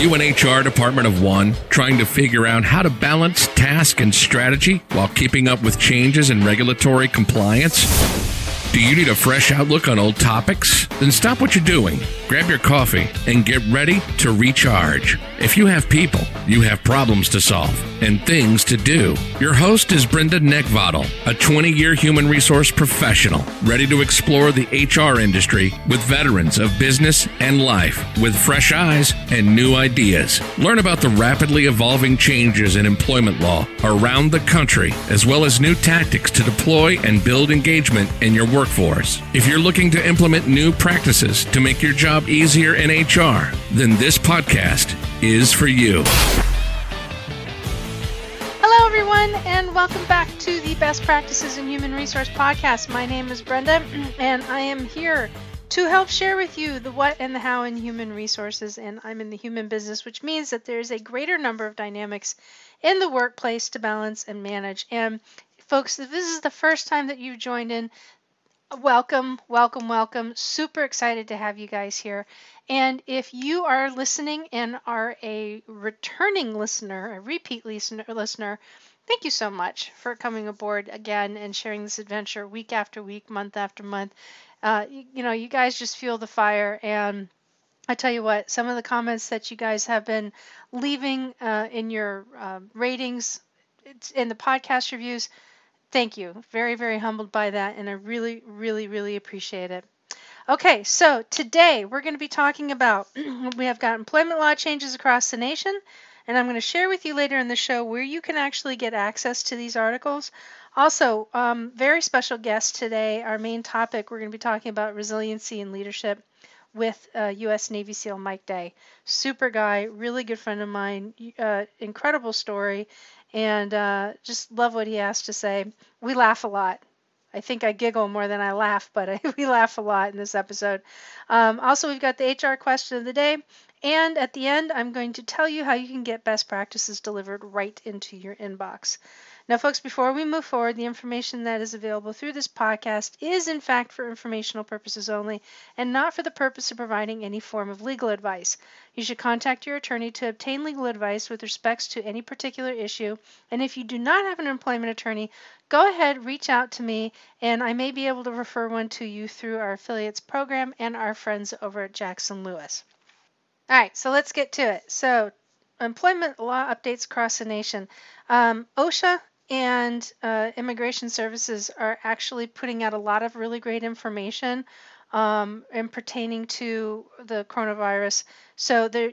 You an HR department of one trying to figure out how to balance task and strategy while keeping up with changes in regulatory compliance? Do you need a fresh outlook on old topics? Then stop what you're doing, grab your coffee, and get ready to recharge. If you have people, you have problems to solve and things to do. Your host is Brenda Neckvatal, a 20 year human resource professional, ready to explore the HR industry with veterans of business and life with fresh eyes and new ideas. Learn about the rapidly evolving changes in employment law around the country, as well as new tactics to deploy and build engagement in your workforce. If you're looking to implement new practices to make your job easier in HR, then this podcast is for you. Hello, everyone, and welcome back to the Best Practices in Human Resource podcast. My name is Brenda, and I am here to help share with you the what and the how in human resources. And I'm in the human business, which means that there's a greater number of dynamics in the workplace to balance and manage. And folks, if this is the first time that you've joined in, welcome, welcome, welcome. Super excited to have you guys here. And if you are listening and are a returning listener, a repeat listener, listener, thank you so much for coming aboard again and sharing this adventure week after week, month after month. Uh, you, you know, you guys just feel the fire and I tell you what, some of the comments that you guys have been leaving uh, in your uh, ratings, in the podcast reviews, thank you. Very, very humbled by that, and I really, really, really appreciate it. Okay, so today we're going to be talking about we have got employment law changes across the nation, and I'm going to share with you later in the show where you can actually get access to these articles. Also, um, very special guest today. Our main topic we're going to be talking about resiliency and leadership with uh, U.S. Navy SEAL Mike Day. Super guy, really good friend of mine, uh, incredible story, and uh, just love what he has to say. We laugh a lot. I think I giggle more than I laugh, but I, we laugh a lot in this episode. Um, also, we've got the HR question of the day. And at the end, I'm going to tell you how you can get best practices delivered right into your inbox. Now, folks, before we move forward, the information that is available through this podcast is, in fact, for informational purposes only and not for the purpose of providing any form of legal advice. You should contact your attorney to obtain legal advice with respects to any particular issue. And if you do not have an employment attorney, go ahead, reach out to me, and I may be able to refer one to you through our affiliates program and our friends over at Jackson Lewis. All right, so let's get to it. So, employment law updates across the nation. Um, OSHA and uh, immigration services are actually putting out a lot of really great information um, and pertaining to the coronavirus. So there,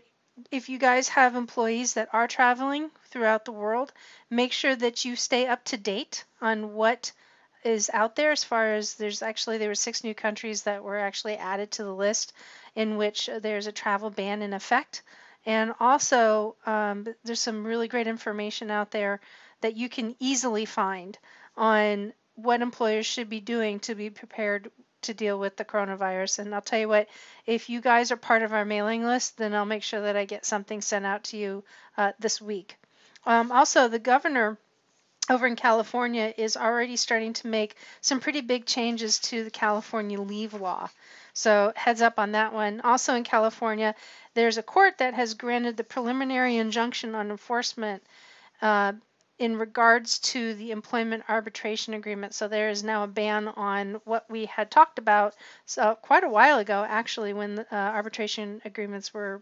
if you guys have employees that are traveling throughout the world, make sure that you stay up to date on what is out there as far as there's actually there were six new countries that were actually added to the list in which there's a travel ban in effect and also um, there's some really great information out there that you can easily find on what employers should be doing to be prepared to deal with the coronavirus. And I'll tell you what, if you guys are part of our mailing list, then I'll make sure that I get something sent out to you uh, this week. Um, also, the governor over in California is already starting to make some pretty big changes to the California leave law. So, heads up on that one. Also, in California, there's a court that has granted the preliminary injunction on enforcement uh, in regards to the employment arbitration agreement. So there is now a ban on what we had talked about so quite a while ago, actually, when uh, arbitration agreements were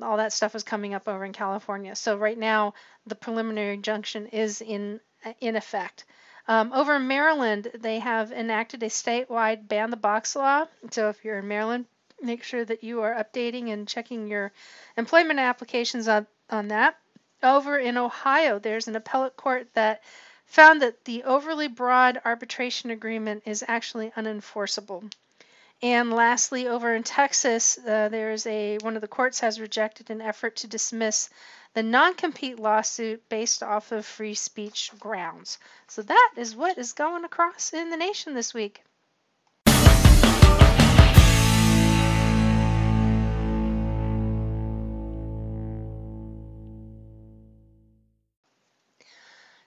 all that stuff was coming up over in California. So right now, the preliminary injunction is in in effect. Um, over in Maryland, they have enacted a statewide ban the box law. So if you're in Maryland, make sure that you are updating and checking your employment applications on, on that. Over in Ohio, there's an appellate court that found that the overly broad arbitration agreement is actually unenforceable. And lastly, over in Texas, uh, there's a one of the courts has rejected an effort to dismiss the non-compete lawsuit based off of free speech grounds. So that is what is going across in the nation this week.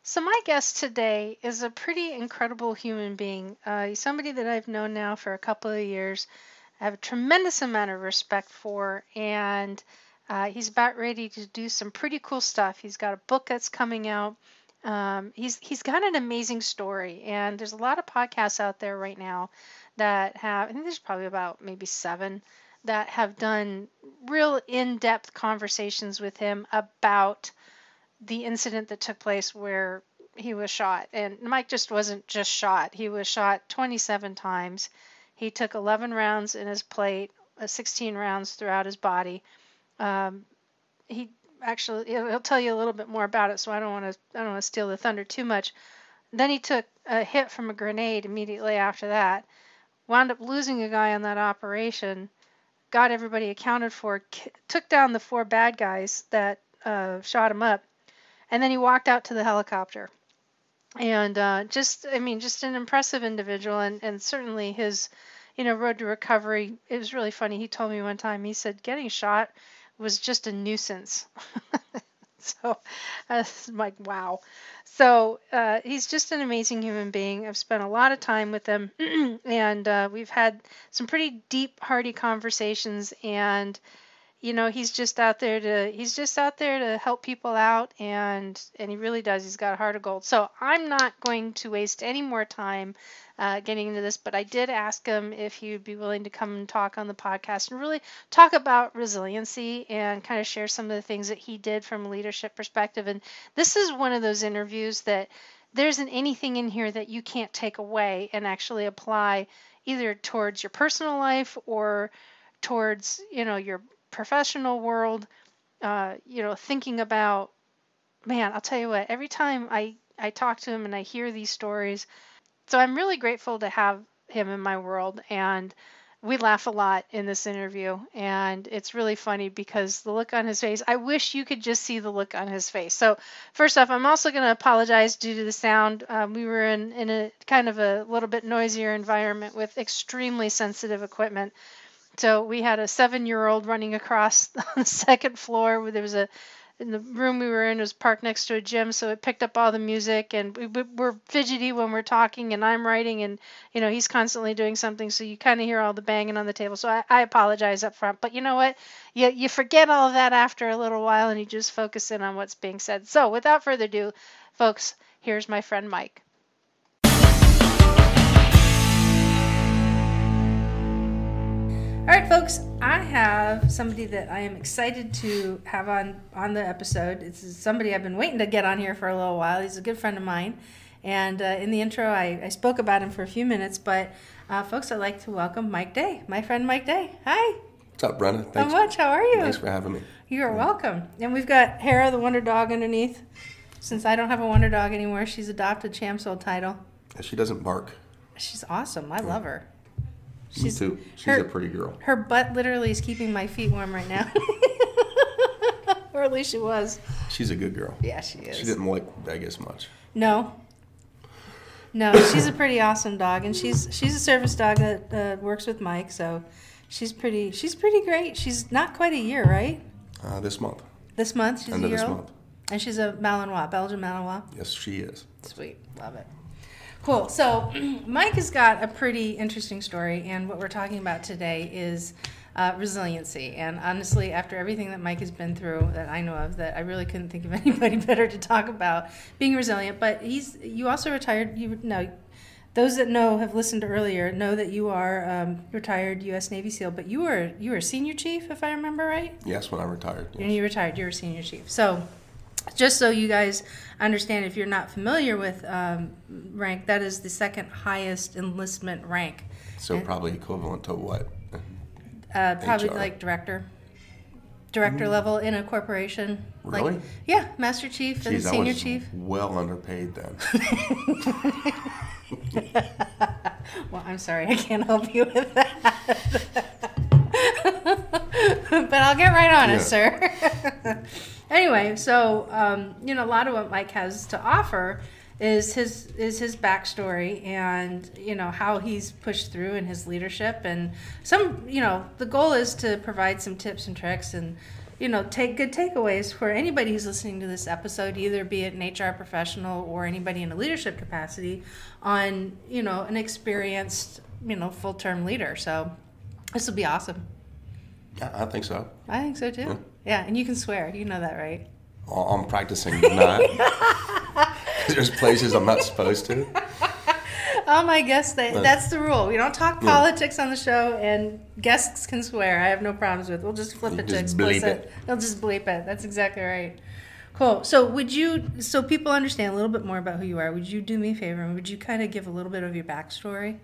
So, my guest today is a pretty incredible human being. Uh, he's somebody that I've known now for a couple of years. I have a tremendous amount of respect for, and Uh, he's about ready to do some pretty cool stuff. He's got a book that's coming out. Um, he's he's got an amazing story, and there's a lot of podcasts out there right now that have. I think there's probably about maybe seven that have done real in-depth conversations with him about the incident that took place where he was shot. And Mike just wasn't just shot; he was shot 27 times. He took 11 rounds in his plate, uh, 16 rounds throughout his body. Um, he actually he'll tell you a little bit more about it, so I don't want to I don't want to steal the thunder too much. Then he took a hit from a grenade immediately after that. Wound up losing a guy on that operation. Got everybody accounted for. took down the four bad guys that uh, shot him up, and then he walked out to the helicopter. And uh, just I mean just an impressive individual, and and certainly his you know road to recovery. It was really funny. He told me one time. He said getting shot was just a nuisance. so I'm like, wow. So uh, he's just an amazing human being. I've spent a lot of time with him, and uh, we've had some pretty deep, hearty conversations. And you know, he's just out there to he's just out there to help people out, and and he really does. He's got a heart of gold. So I'm not going to waste any more time uh, getting into this, but I did ask him if he would be willing to come and talk on the podcast and really talk about resiliency and kind of share some of the things that he did from a leadership perspective. And this is one of those interviews that there isn't anything in here that you can't take away and actually apply either towards your personal life or towards you know your professional world uh, you know thinking about man i'll tell you what every time i i talk to him and i hear these stories so I'm really grateful to have him in my world. And we laugh a lot in this interview. And it's really funny because the look on his face, I wish you could just see the look on his face. So, first off, I'm also going to apologize due to the sound. Um, we were in, in a kind of a little bit noisier environment with extremely sensitive equipment. So we had a seven-year-old running across the second floor. There was a in the room we were in was parked next to a gym, so it picked up all the music. And we, we're fidgety when we're talking, and I'm writing, and you know he's constantly doing something, so you kind of hear all the banging on the table. So I, I apologize up front, but you know what? You you forget all of that after a little while, and you just focus in on what's being said. So without further ado, folks, here's my friend Mike. All right, folks, I have somebody that I am excited to have on on the episode. It's somebody I've been waiting to get on here for a little while. He's a good friend of mine, and uh, in the intro, I, I spoke about him for a few minutes. But uh, folks, I'd like to welcome Mike Day, my friend Mike Day. Hi. What's up, Brenda? Thanks. How much? How are you? Thanks for having me. You are welcome. And we've got Hera, the Wonder Dog, underneath. Since I don't have a Wonder Dog anymore, she's adopted Champ's old title. She doesn't bark. She's awesome. I love her. She's, Me too. She's her, a pretty girl. Her butt literally is keeping my feet warm right now. or at least she was. She's a good girl. Yeah, she is. She didn't like Vegas much. No. No, she's a pretty awesome dog, and she's she's a service dog that uh, works with Mike, so she's pretty she's pretty great. She's not quite a year, right? Uh, this month. This month she's End a year old. And she's a Malinois, Belgian Malinois. Yes, she is. Sweet, love it. Cool. So, Mike has got a pretty interesting story, and what we're talking about today is uh, resiliency. And honestly, after everything that Mike has been through, that I know of, that I really couldn't think of anybody better to talk about being resilient. But he's you also retired. You know, those that know have listened earlier know that you are um, retired U.S. Navy SEAL. But you were you were a senior chief, if I remember right. Yes, when I retired. Yes. When you retired, you were a senior chief. So just so you guys understand, if you're not familiar with um, rank, that is the second highest enlistment rank. So and, probably equivalent to what? Uh, probably HR. like director, director mm. level in a corporation. Really? Like, yeah, master chief Jeez, and senior chief. Well underpaid then. well, I'm sorry, I can't help you with that. but I'll get right on yeah. it, sir anyway, so um, you know, a lot of what Mike has to offer is his is his backstory and you know how he's pushed through in his leadership and some you know the goal is to provide some tips and tricks and you know take good takeaways for anybody who's listening to this episode either be it an hr professional or anybody in a leadership capacity on you know an experienced you know full-term leader so this will be awesome Yeah, I think so. I think so too. Yeah, and you can swear. You know that, right? I- I'm practicing not. There's places I'm not supposed to. Oh my guests, they, that's the rule. We don't talk politics on the show, and guests can swear. I have no problems with. We'll just flip You it to just bleep explicit. it. They'll just bleep it. That's exactly right. Cool. So, would you, so people understand a little bit more about who you are? Would you do me a favor and would you kind of give a little bit of your backstory,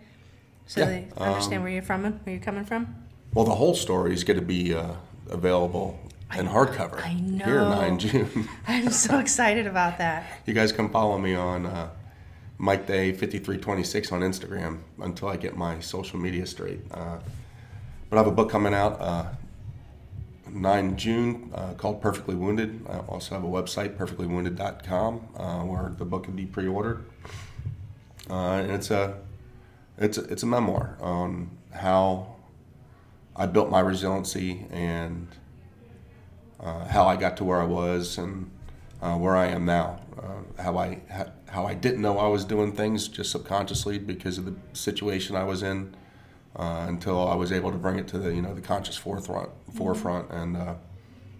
so Yeah, they understand um, where you're from and where you're coming from? Well, the whole story is going to be uh, available in hardcover I know. here. 9 June. I'm so excited about that. you guys can follow me on uh, Mike Day 5326 on Instagram until I get my social media straight. Uh, but I have a book coming out uh, 9 June uh, called Perfectly Wounded. I also have a website, perfectlywounded.com, uh, where the book can be pre-ordered. Uh, and it's a it's a, it's a memoir on how I built my resiliency and how I got to where I was and uh, where I am now. Uh, how I how I didn't know I was doing things just subconsciously because of the situation I was in uh, until I was able to bring it to the you know the conscious forefront forefront and uh,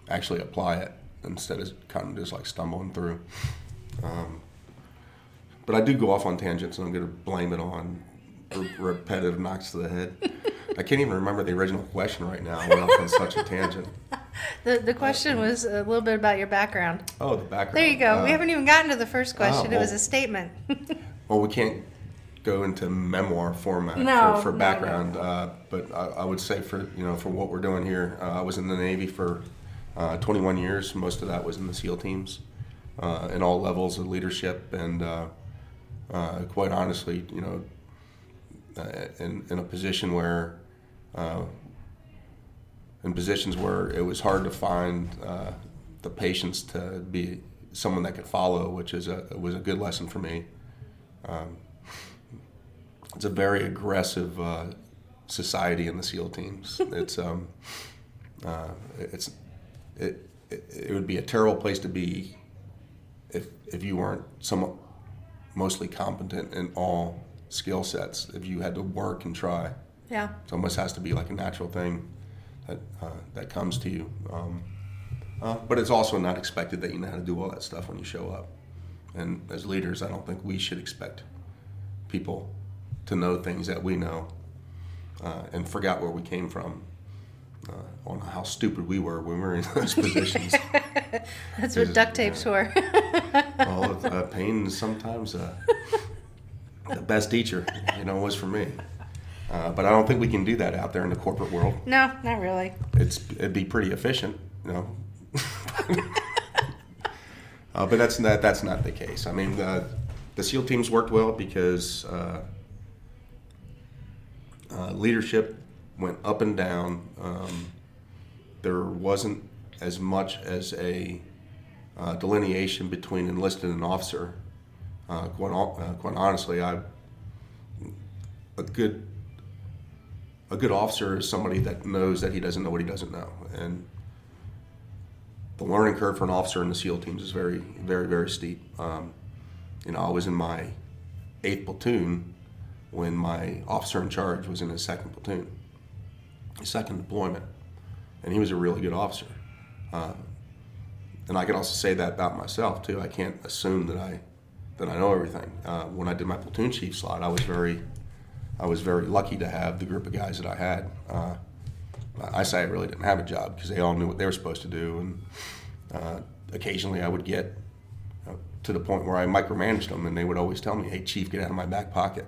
actually apply it instead of kind of just like stumbling through. Um, but I do go off on tangents, and I'm going to blame it on re- repetitive knocks to the head. I can't even remember the original question right now. Went off on such a tangent. The, the question was a little bit about your background. Oh, the background. There you go. we Uh, haven't even gotten to the first question. it was a statement. Well, we can't go into memoir format No, for, for background, no. Uh, but I, I would say for you know for what we're doing here, uh, I was in the Navy for uh, 21 years. Most of that was in the SEAL teams, uh, in all levels of leadership, and uh, uh, quite honestly, you know, uh, in in a position where. In positions where it was hard to find uh, the patience to be someone that could follow, which is a was a good lesson for me. Um, it's a very aggressive uh, society in the SEAL teams. It's um, uh, it's it, it it would be a terrible place to be if if you weren't somewhat mostly competent in all skill sets. If you had to work and try, yeah. it almost has to be like a natural thing that uh, that comes to you. Um, uh, but it's also not expected that you know how to do all that stuff when you show up. And as leaders, I don't think we should expect people to know things that we know uh, and forgot where we came from. Uh, on how stupid we were when we were in those positions. That's what duct tape's for. well, uh, pain is sometimes uh, the best teacher, you know, was for me. Uh, but I don't think we can do that out there in the corporate world. no, not really. it's it'd be pretty efficient, you know. uh, but that's not that's not the case. I mean, the the SEAL teams worked well because uh, uh, leadership went up and down. Um, there wasn't as much as a uh, delineation between enlisted and officer. Uh, quite, uh, quite honestly, I a good a good officer is somebody that knows that he doesn't know what he doesn't know, and the learning curve for an officer in the SEAL teams is very, very, very steep. Um, you know, I was in my eighth platoon when my officer in charge was in his second platoon, his second deployment, and he was a really good officer. Uh, and I can also say that about myself too. I can't assume that I that I know everything. Uh, when I did my platoon chief slot, I was very I was very lucky to have the group of guys that I had. Uh, I say I really didn't have a job because they all knew what they were supposed to do, and uh, occasionally I would get uh, to the point where I micromanaged them, and they would always tell me, "Hey, chief, get out of my back pocket."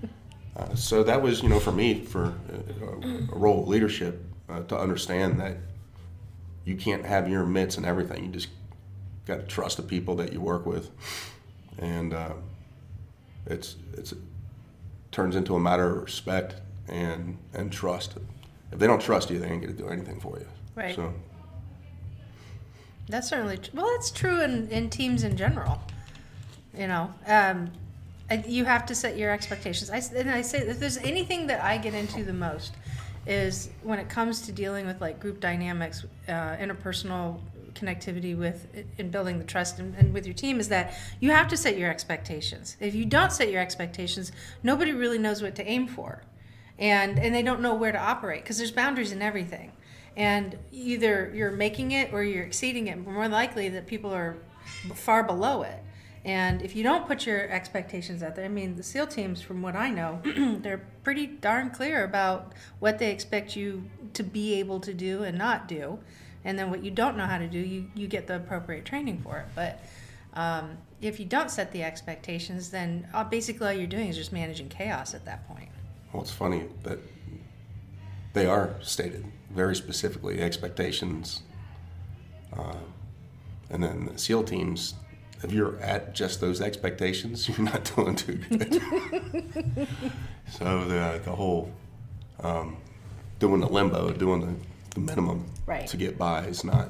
uh, so that was, you know, for me, for uh, a, a role of leadership, uh, to understand that you can't have your mitts and everything. You just got to trust the people that you work with, and uh, it's it's turns into a matter of respect and and trust. If they don't trust you, they ain't gonna do anything for you. Right. So That's certainly tr- well. That's true in, in teams in general. You know, um, I- you have to set your expectations. I and I say if there's anything that I get into the most is when it comes to dealing with like group dynamics, uh, interpersonal connectivity with in building the trust and, and with your team is that you have to set your expectations. If you don't set your expectations, nobody really knows what to aim for, and and they don't know where to operate because there's boundaries in everything. and either you're making it or you're exceeding it. More likely that people are far below it. And if you don't put your expectations out there, I mean, the SEAL teams, from what I know, they're pretty darn clear about what they expect you to be able to do and not do. And then what you don't know how to do, you, you get the appropriate training for it. But um, if you don't set the expectations, then uh, basically all you're doing is just managing chaos at that point. Well, it's funny that they are stated very specifically expectations. Uh, and then the SEAL teams, if you're at just those expectations, you're not doing too good. so the, the whole um, doing the limbo, doing the, the minimum Right. to get by is not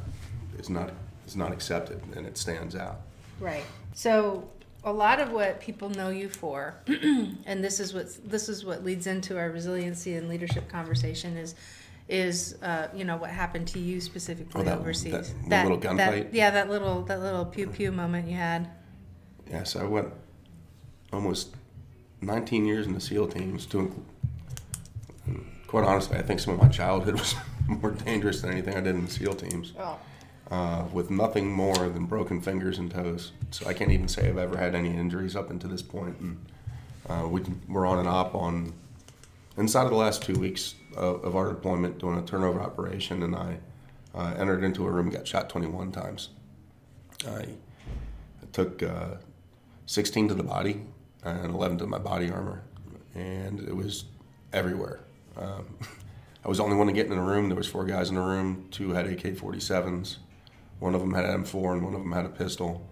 is not is not accepted, and it stands out. Right. So a lot of what people know you for, and this is what this is what leads into our resiliency and leadership conversation is is uh, you know what happened to you specifically Oh, that- overseas. that little gunfight? yeah, that little that little pew pew moment you had. Yeah, so I went almost 19 years in the SEAL teams. To, quite honestly, I think some of my childhood was more dangerous than anything I did in the SEAL teams. Oh. Uh, with nothing more than broken fingers and toes. So I can't even say I've ever had any injuries up until this point. And uh, we, we're on and op on inside of the last two weeks of, of our deployment doing a turnover operation, and I uh, entered into a room got shot 21 times. I took uh, 16 to the body and 11 to my body armor, and it was everywhere. Um, I was the only one to get in the room. There was four guys in the room. Two had AK-47s. One of them had an M4, and one of them had a pistol.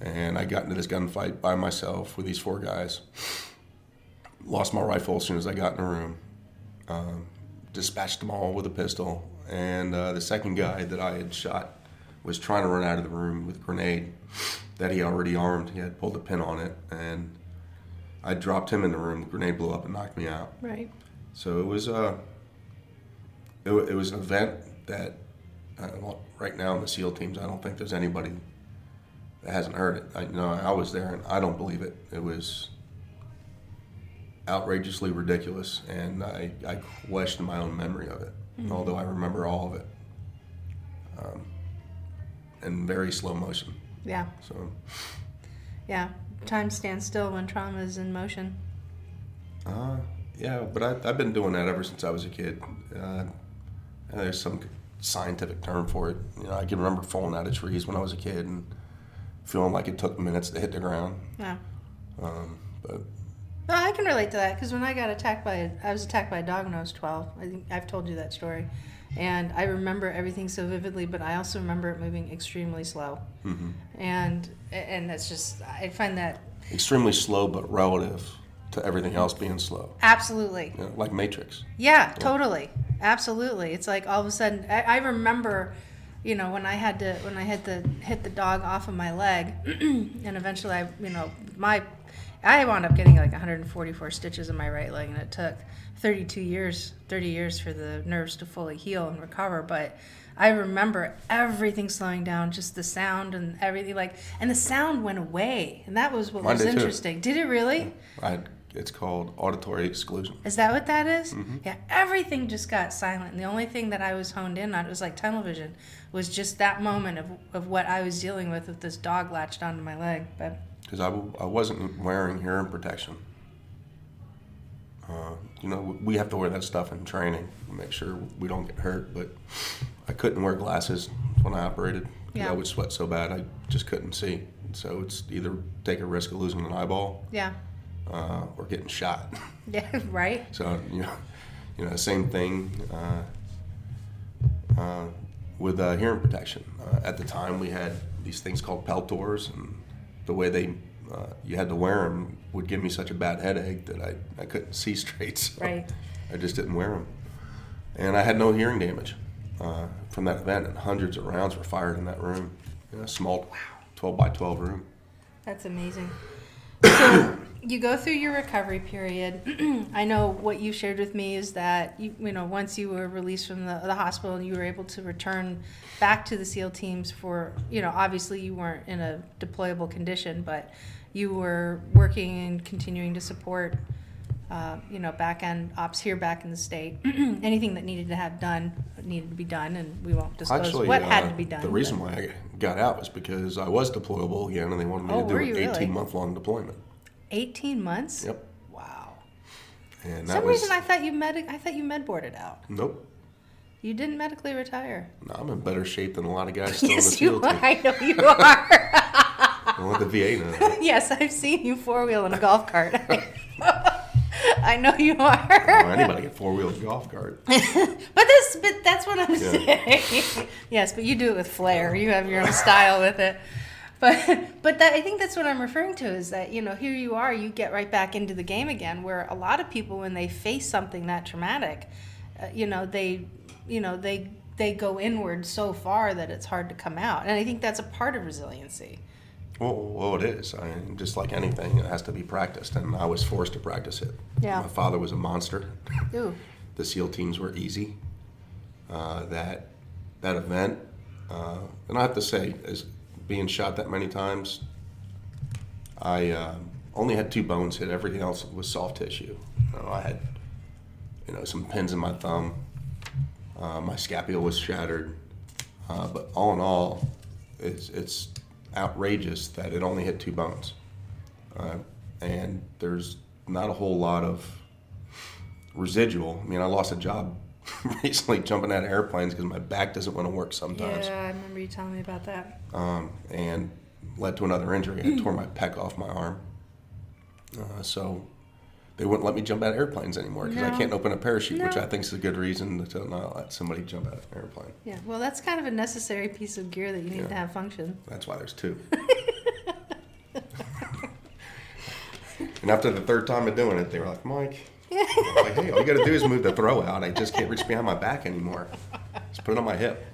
And I got into this gunfight by myself with these four guys. Lost my rifle as soon as I got in the room. Um, dispatched them all with a pistol. And uh, the second guy that I had shot was trying to run out of the room with a grenade that he already armed. He had pulled a pin on it, and I dropped him in the room. The grenade blew up and knocked me out. Right. So it was a it, it was an event that uh, well, right now in the SEAL teams, I don't think there's anybody that hasn't heard it. I you know I was there and I don't believe it. It was outrageously ridiculous, and I, I question my own memory of it, although I remember all of it um, in very slow motion. Yeah. So Yeah. Time stands still when trauma is in motion. Uh, yeah, but I, I've been doing that ever since I was a kid. Uh, and there's some scientific term for it. You know, I can remember falling out of trees when I was a kid and feeling like it took minutes to hit the ground. Yeah. Um, but Well, I can relate to that because when I got attacked by, I was attacked by a dog when I was 12. I think I've told you that story. And I remember everything so vividly, but I also remember it moving extremely slow. mm-hmm. And and that's just, I find that extremely slow, but relative to everything else being slow. absolutely. Know, like Matrix. Yeah, totally, absolutely. It's like all of a sudden, I, I remember, you know, when I had to when I had to hit the dog off of my leg, and eventually, I, you know, my, I wound up getting like 144 stitches in my right leg, and it took 32 years, 30 years for the nerves to fully heal and recover. But I remember everything slowing down, just the sound and everything, like, and the sound went away, and that was what Mine was did too. interesting. Did it really? I, it's called auditory exclusion. Is that what that is? Mm-hmm. Yeah, everything just got silent. And the only thing that I was honed in on, it was like tunnel vision, was just that moment of, of what I was dealing with with this dog latched onto my leg. But because I, w- I wasn't wearing hearing protection. Uh, you know, we have to wear that stuff in training to make sure we don't get hurt. But I couldn't wear glasses when I operated. Yeah. I would sweat so bad I just couldn't see. So it's either take a risk of losing an eyeball yeah, uh, or getting shot. yeah, right? So you know, you know, same thing uh, uh, with uh, hearing protection. Uh, at the time, we had these things called Peltors, and the way they uh, you had to wear them would give me such a bad headache that I, I couldn't see straight. So Right. I just didn't wear them, and I had no hearing damage uh, from that event. And hundreds of rounds were fired in that room, in a small, twelve by twelve room. That's amazing. So you go through your recovery period. I know what you shared with me is that you, you know once you were released from the, the hospital and you were able to return back to the SEAL teams for you know obviously you weren't in a deployable condition, but you were working and continuing to support uh, you know, back end ops here back in the state. Anything that needed to have done needed to be done, and we won't disclose Actually, what had uh, to be done. The reason but- why I got out was because I was deployable again, and they wanted me Oh, to do an you really? 18 month long deployment. 18 months. Yep. Wow. And some was reason, I thought you med- I thought you med boarded out. nope. You didn't medically retire. No, I'm in better shape than a lot of guys still yes, in you the are. field. I know you are. Don't let the VA know. that. yes, I've seen you four wheel in a golf cart. I know you are. anybody get four wheeled golf cart? But this, but that's what I'm saying. yes, but you do it with flair. You have your own style with it. But but that I think that's what I'm referring to is that you know here you are you get right back into the game again where a lot of people when they face something that traumatic, uh, you know they you know they they go inward so far that it's hard to come out and I think that's a part of resiliency. Well, well, it is. I mean, just like anything, it has to be practiced, and I was forced to practice it. Yeah. My father was a monster. Ooh. The SEAL teams were easy. Uh, that that event, uh, and I have to say, as being shot that many times, I uh, only had two bones hit. Everything else was soft tissue. You know, I had, you know, some pins in my thumb. Uh, my scapula was shattered. Uh, but all in all, it's it's outrageous that it only hit two bones. Uh, and there's not a whole lot of residual. I mean, I lost a job recently jumping out of airplanes because my back doesn't want to work sometimes, Yeah, I remember you telling me about that. um, and led to another injury. I tore my pec off my arm. Uh, so they wouldn't let me jump out of airplanes anymore because I can't open a parachute, which I think is a good reason to not let somebody jump out of an airplane. Yeah, well, that's kind of a necessary piece of gear that you need Yeah. to have function. That's why there's two. and after the third time of doing it, they were like, Mike, I'm like, hey, all you got to do is move the throw out. I just can't reach behind my back anymore. Just put it on my hip.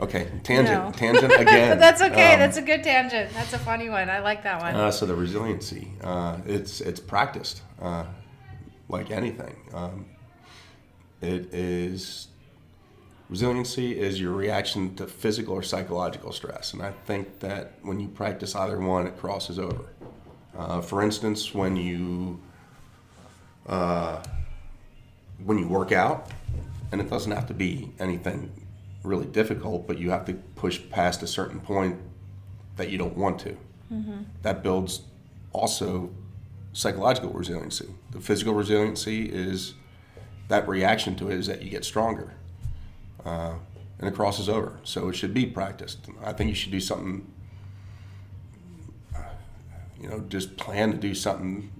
Okay, tangent, No. tangent again. That's okay. Um, that's a good tangent. That's a funny one. I like that one. uh, so the resiliency, uh, it's it's practiced, uh, like anything. Um, it is resiliency is your reaction to physical or psychological stress, and I think that when you practice either one, it crosses over. Uh, for instance, when you uh, when you work out, and it doesn't have to be anything really difficult, but you have to push past a certain point that you don't want to. That builds also psychological resiliency. The physical resiliency is that reaction to it is that you get stronger, uh, and it crosses over. So it should be practiced. I think you should do something. uh, You know, just plan to do something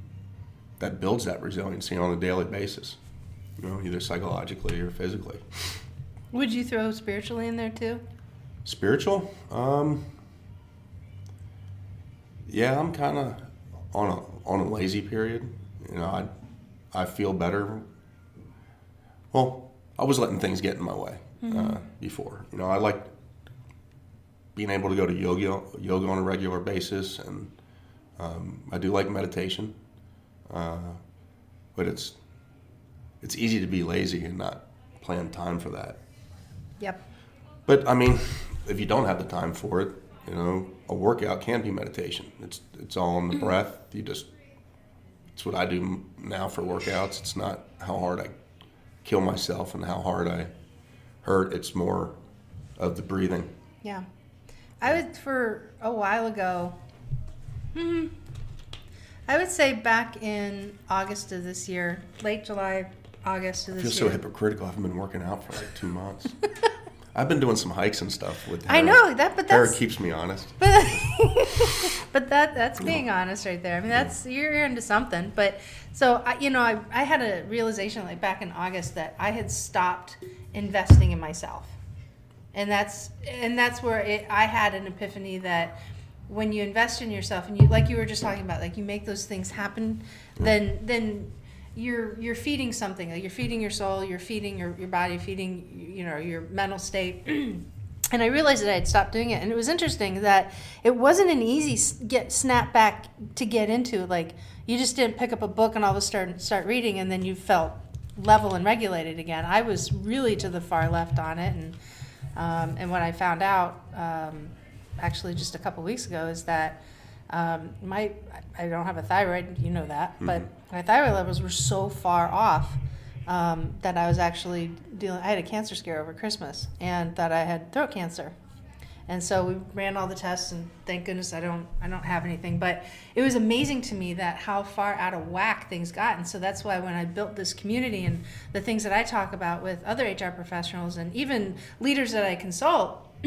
that builds that resiliency on a daily basis. You know, either psychologically or physically. Would you throw spiritually in there too? Spiritual? Um, yeah, I'm kind of on a on a lazy period. You know, I I feel better. Well, I was letting things get in my way uh, before. You know, I like being able to go to yoga yoga on a regular basis, and um, I do like meditation. Uh, but it's it's easy to be lazy and not plan time for that. Yep. But I mean, if you don't have the time for it, you know, a workout can be meditation. It's it's all in the breath. You just it's what I do now for workouts. It's not how hard I kill myself and how hard I hurt. It's more of the breathing. Yeah. I was for a while ago. hmm I would say back in August of this year, late July, August of I this feel so hypocritical. I haven't been working out for like two months. I've been doing some hikes and stuff with. I know that, but Hera that's keeps me honest. but, but that that's being honest right there. I mean, that's you're into something. But so I, you know, I I had a realization like back in August that I had stopped investing in myself, and that's and that's where it, I had an epiphany that when you invest in yourself and you like you were just talking about like you make those things happen, then then you're you're feeding something. Like you're feeding your soul, you're feeding your, your body, feeding you know your mental state. and I realized that I had stopped doing it. And it was interesting that it wasn't an easy get snap back to get into. Like you just didn't pick up a book and all of a sudden start reading, and then you felt level and regulated again. I was really to the far left on it, and um, and what I found out um, actually just a couple weeks ago is that Um, my I don't have a thyroid, you know that, but my thyroid levels were so far off um, that I was actually dealing. I had a cancer scare over Christmas, and that I had throat cancer. And so we ran all the tests, and thank goodness I don't I don't have anything. But it was amazing to me that how far out of whack things got, and so that's why when I built this community and the things that I talk about with other HR professionals and even leaders that I consult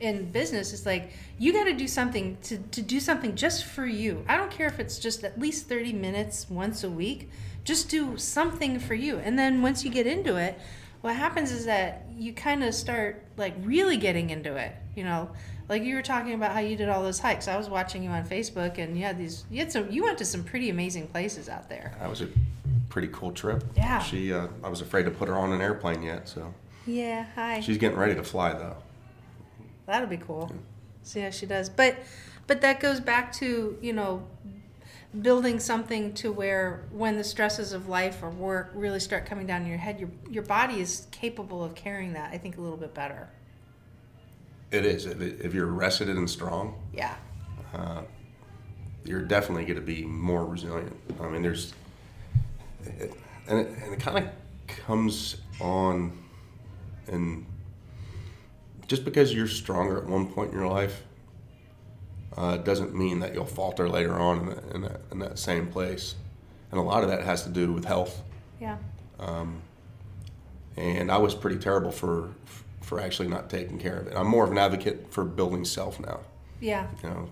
in business, it's like you got to do something to to do something just for you. I don't care if it's just at least thirty minutes once a week. Just do something for you, and then once you get into it what happens is that you kind of start like really getting into it you know? Like you were talking about how you did all those hikes. I was watching you on facebook and you had these you had some you went to some pretty amazing places out there. That was a pretty cool trip. Yeah. She, uh, I was afraid to put her on an airplane yet, so. Yeah hi. She's getting ready to fly though. that'll be cool. See how she does. But but that goes back to you know building something to where when the stresses of life or work really start coming down in your head your your body is capable of carrying that i think a little bit better It is. If, it, if you're rested and strong, yeah uh, you're definitely going to be more resilient. I mean, there's, it, and it, and it kind of comes on, and just because you're stronger at one point in your life, uh, doesn't mean that you'll falter later on in, that- in, that, in that same place. And a lot of that has to do with health. yeah And I was pretty terrible for for actually not taking care of it. I'm more of an advocate for building self now. yeah you know.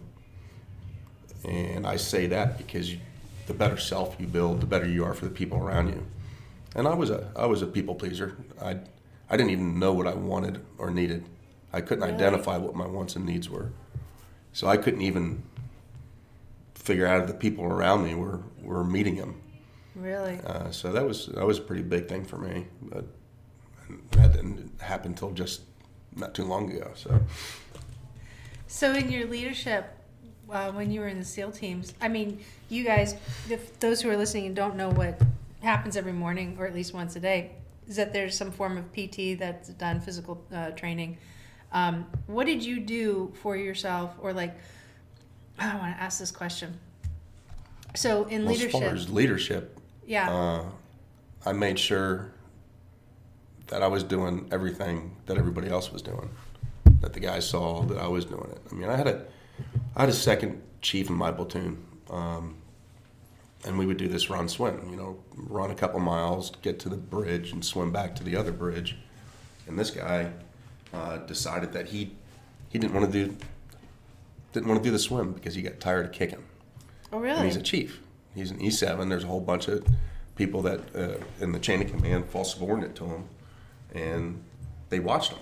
And I say that because you, the better self you build, the better you are for the people around you. And I was a I was a people pleaser. I I didn't even know what I wanted or needed. I couldn't Really? identify what my wants and needs were. So I couldn't even figure out if the people around me were were meeting him. really Uh, so that was that was a pretty big thing for me. But that didn't happen until just not too long ago. So So, in your leadership, uh, when you were in the SEAL teams, I mean, you guys, if those who are listening and don't know what happens every morning, or at least once a day, is that there's some form of PT that's done, physical uh, training. Um, what did you do for yourself, or like, I want to ask this question. So, in well, leadership, as far as leadership, yeah, uh, I made sure that I was doing everything that everybody else was doing. That the guys saw that I was doing it. I mean, I had a, I had a second chief in my platoon, um, and we would do this run swim. You know, run a couple miles, get to the bridge, and swim back to the other bridge. And this guy uh, decided that he he didn't want to do didn't want to do the swim because he got tired of kicking oh and really? he's a chief. He's an E7. There's a whole bunch of people that uh, in the chain of command fall subordinate to him, and they watched him.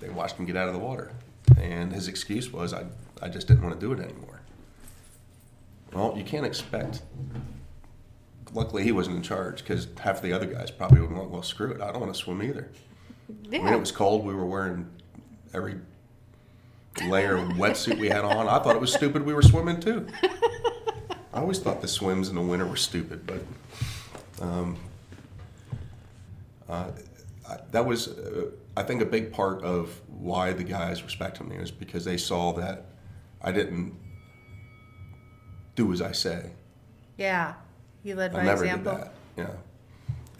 They watched him get out of the water, and his excuse was, "I, I just didn't want to do it anymore." Well, you can't expect. Luckily, he wasn't in charge because half of the other guys probably would want, well, screw it. I don't want to swim either. Yeah, I mean, it was cold. We were wearing every layer of wetsuit we had on. I thought it was stupid we were swimming too. I always thought the swims in the winter were stupid, but um, uh, I, that was, uh, I think, a big part of why the guys respected me is because they saw that I didn't do as I say. yeah. You led by I never example. did that. Yeah,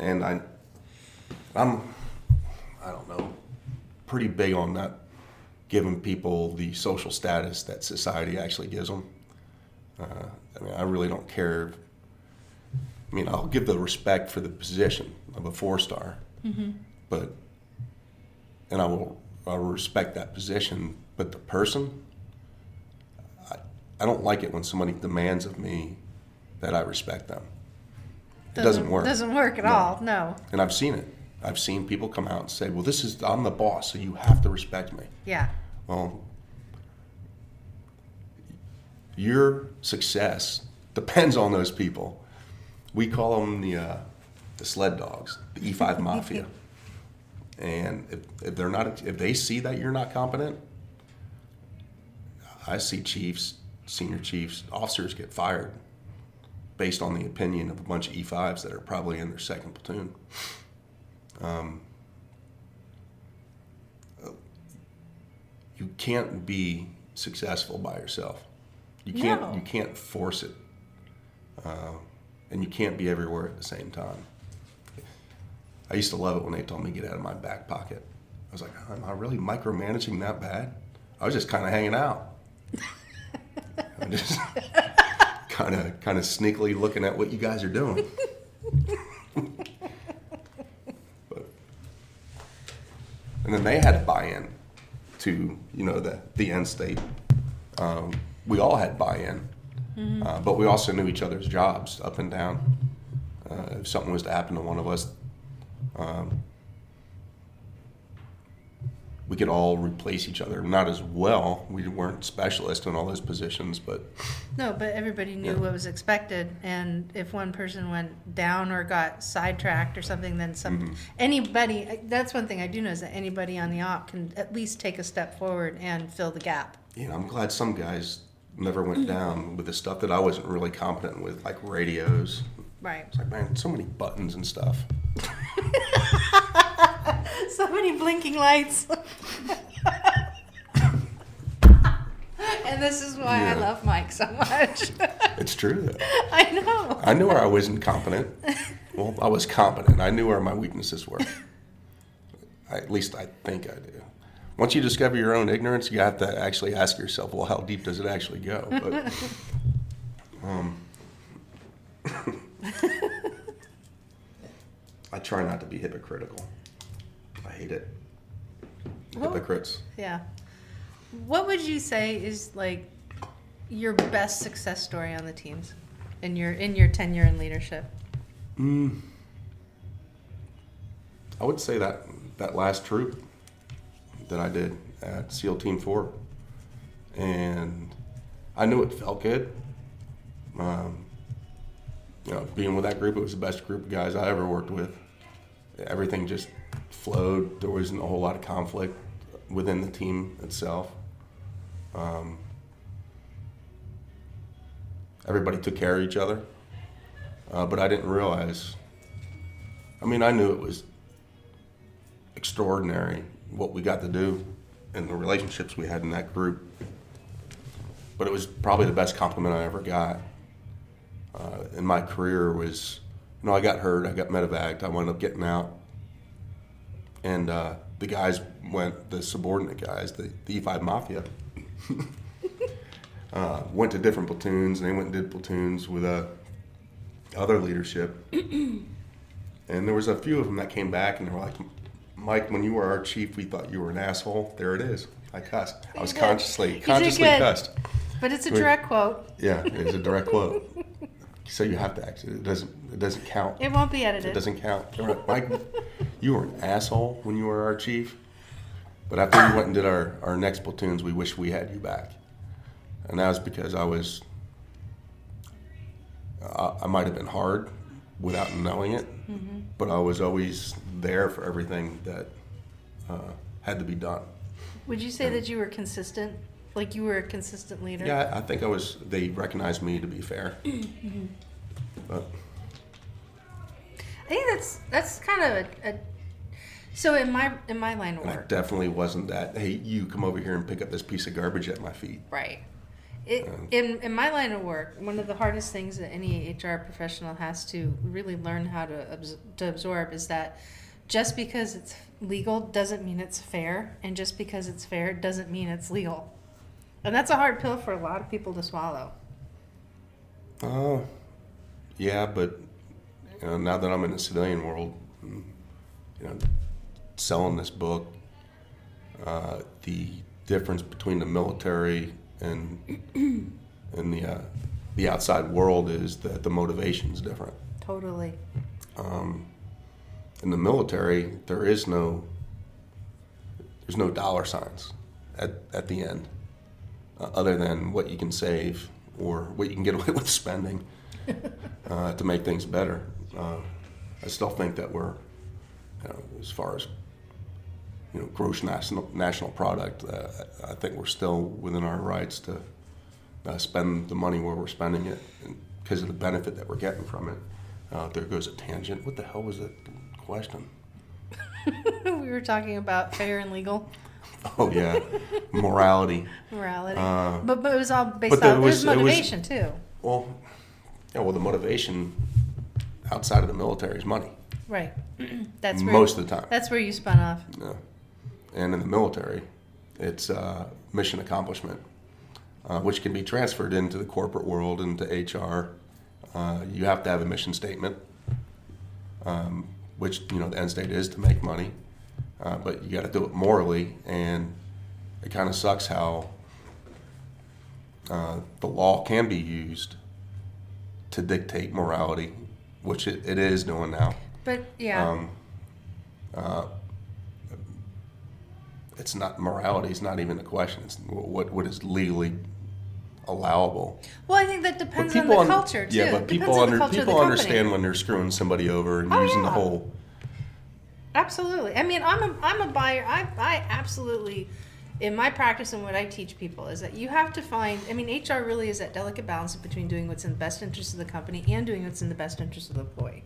and I, I'm, I don't know, pretty big on not giving people the social status that society actually gives them. Uh, I mean, I really don't care. I mean, I'll give the respect for the position of a four star, but, and I will, I will respect that position. But the person, I, I don't like it when somebody demands of me that I respect them. It doesn't work. It doesn't work at No. all. No. And I've seen it. I've seen people come out and say, "Well, this is I'm the boss, so you have to respect me." Yeah. Well, your success depends on those people. We call them the uh, the sled dogs, the E5 mafia. and if, if they're not, if they see that you're not competent, I see chiefs, senior chiefs, officers get fired based on the opinion of a bunch of E5s that are probably in their second platoon. Um, you can't be successful by yourself. You can't No. you can't force it, uh, and you can't be everywhere at the same time. I used to love it when they told me to get out of my back pocket. I was like, am I really micromanaging that bad? I was just kind of hanging out. I'm just kind of kind of sneakily looking at what you guys are doing. And then they had to buy in to you know the the end state. Um, we all had buy-in, uh, but we also knew each other's jobs up and down. Uh, if something was to happen to one of us, um, we could all replace each other. Not as well. We weren't specialists in all those positions, but No, but everybody knew Yeah. what was expected, and if one person went down or got sidetracked or something, then some Mm-hmm. anybody. That's one thing I do know is that anybody on the op can at least take a step forward and fill the gap. you know, I'm glad some guys never went down with the stuff that I wasn't really competent with, like radios. Right. It's like, man, so many buttons and stuff. So many blinking lights. and this is why I love Mike so much. It's true. Though. I know. I knew where I wasn't competent. Well, I was competent. I knew where my weaknesses were. I, at least I think I do. Once you discover your own ignorance, you have to actually ask yourself, well, how deep does it actually go? But, um, I try not to be hypocritical. Hate it. Well- Hypocrites. Yeah. What would you say is like your best success story on the teams in your in your tenure in leadership? Mm, I would say that that last troop that I did at SEAL Team Four, and I knew it felt good. Um, you know, being with that group, it was the best group of guys I ever worked with. Everything just flowed. There wasn't a whole lot of conflict within the team itself. Um, everybody took care of each other, uh, but I didn't realize I mean, I knew it was extraordinary what we got to do and the relationships we had in that group. But it was probably the best compliment I ever got uh, in my career was, you know, I got hurt, I got medevaced, I wound up getting out. And uh, the guys went, the subordinate guys, the, the E5 Mafia, uh, went to different platoons and they went and did platoons with uh, other leadership. And there was a few of them that came back and they were like, Mike, when you were our chief, we thought you were an asshole. There it is. I cussed. I was consciously, consciously cussed. But it's a direct quote. Yeah, it's a direct quote. So you have to actually, it doesn't, it doesn't count. It won't be edited. It doesn't count. Mike, you were an asshole when you were our chief. But after we went and did our, our next platoons, we wish we had you back. And that was because I was, I, I might have been hard without knowing it, but I was always there for everything that uh, had to be done. Would you say that you were consistent? Like you were a consistent leader? Yeah, I think I was, they recognized me to be fair. Mm-hmm. But I think that's that's kind of a, a so in my in my line of and I work, definitely wasn't that, hey, you come over here and pick up this piece of garbage at my feet. right? It, in in my line of work, one of the hardest things that any HR professional has to really learn how to abs- to absorb is that just because it's legal doesn't mean it's fair, and just because it's fair doesn't mean it's legal. And that's a hard pill for a lot of people to swallow. Oh, yeah, but you know, now that I'm in the civilian world, you know, selling this book, uh, the difference between the military and and the uh, the outside world is that the motivation is different. Totally. In the military, there is no there's no dollar signs at at the end, uh, other than what you can save or what you can get away with spending uh, to make things better. Uh, I still think that we're, you know, as far as you know, gross national national product, uh, I think we're still within our rights to uh, spend the money where we're spending it, because of the benefit that we're getting from it. Uh, there goes a tangent. What the hell was that question? we were talking about fair and legal. Oh yeah, morality. Morality. Uh, but, but it was all based there on, it was was- it was- motivation too. Well, yeah. Well, the motivation outside of the military is money Right. that's where, most of the time. That's where you spun off. Yeah. And in the military, it's uh, mission accomplishment, uh, which can be transferred into the corporate world, and into HR. Uh, you have to have a mission statement, um, which you know the end state is to make money, uh, but you got to do it morally, and it kind of sucks how uh, the law can be used to dictate morality, which it, it is doing now. But yeah. Um, uh, it's not morality. is not even a question. It's what what is legally allowable. well, I think that depends on the un- culture too. yeah, but people under, the people understand when they're screwing somebody over and Oh, using the whole. Absolutely. I mean, I'm a I'm a buyer. I I absolutely in my practice and what I teach people is that you have to find I mean, HR really is that delicate balance between doing what's in the best interest of the company and doing what's in the best interest of the employee.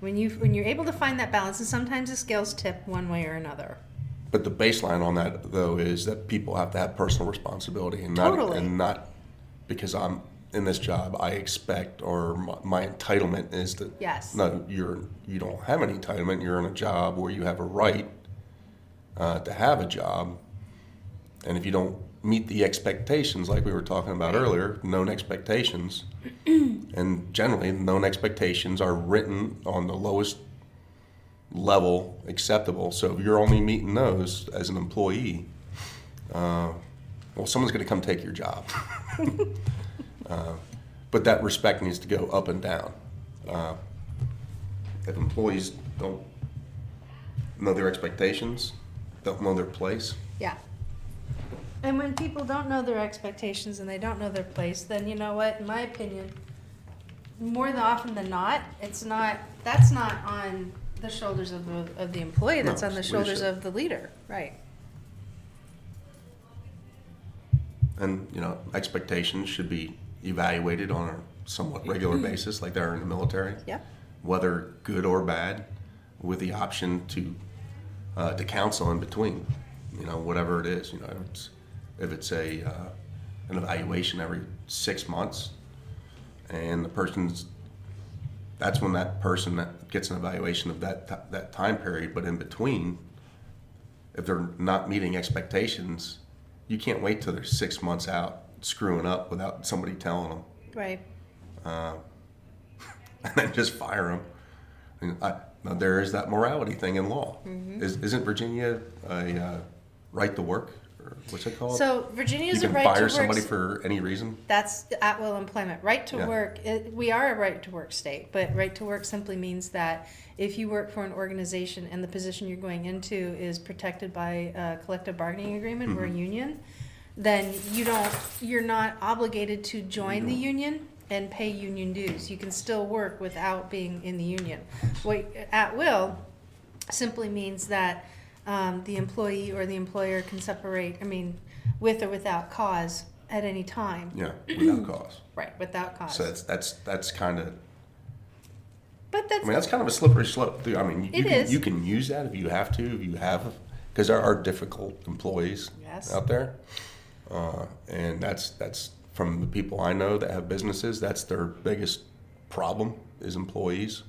When you when you're able to find that balance and sometimes the scales tip one way or another. But the baseline on that though is that people have to have personal responsibility and not Totally. and not because I'm in this job I expect or my, my entitlement is that Yes. no you're you don't have any entitlement you're in a job where you have a right uh, to have a job and if you don't meet the expectations like we were talking about earlier known expectations and generally known expectations are written on the lowest level acceptable. So if you're only meeting those as an employee, uh, well, someone's going to come take your job. uh, but that respect needs to go up and down. Uh, if employees don't know their expectations, don't know their place, Yeah. And when people don't know their expectations and they don't know their place, then you know what, in my opinion, more than often than not, it's not that's not on the shoulders of the of the employee, that's No, on the it's shoulders leadership. of the leader. Right. and you know expectations should be evaluated on a somewhat regular basis, like they are in the military. Yeah. whether good or bad, with the option to uh, to counsel in between. You know, whatever it is. You know, if it's if it's a uh, an evaluation every six months, and the person's that's when that person that gets an evaluation of that ti- that time period. But in between, if they're not meeting expectations, you can't wait till they're six months out screwing up without somebody telling them Right. and then just fire them. And I, now there is that morality thing in law. Mm-hmm. Is, isn't Virginia a uh, right to work, or what's it called? So Virginia's you a can right fire to work. somebody for any reason. That's at will employment. Right to Yeah. work, it, we are a right to work state, but right to work simply means that if you work for an organization and the position you're going into is protected by a collective bargaining agreement or a union, then you don't, you're not obligated to join the union and pay union dues. You can still work without being in the union. What, at will simply means that um, the employee or the employer can separate, I mean, with or without cause at any time. Yeah, without cause. Right, without cause. So that's that's that's kind of. but that's I mean, that's kind of a slippery slope. Too. I mean, you, It can, is. you can use that if you have to, if you have, because there are difficult employees Yes. out there, uh, and that's that's from the people I know that have businesses. That's their biggest problem is employees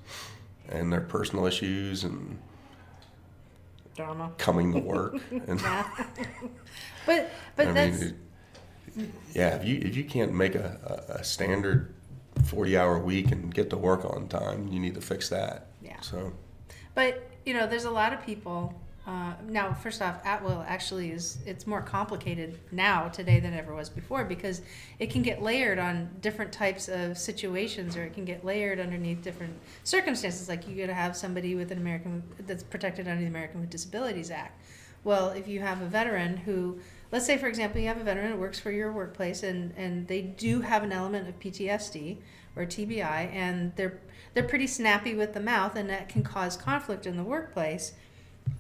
and their personal issues and drama. coming to work. and Yeah. but but I that's mean, it, yeah, if you if you can't make a, a, a standard forty hour week and get to work on time, you need to fix that. Yeah. So. but you know there's a lot of people. Uh, now, first off, at will actually is it's more complicated now today than ever was before because it can get layered on different types of situations or it can get layered underneath different circumstances. Like you got to have somebody with an American that's protected under the American with Disabilities Act. Well, if you have a veteran who, let's say for example, you have a veteran that works for your workplace and, and they do have an element of PTSD or TBI and they're they're pretty snappy with the mouth and that can cause conflict in the workplace.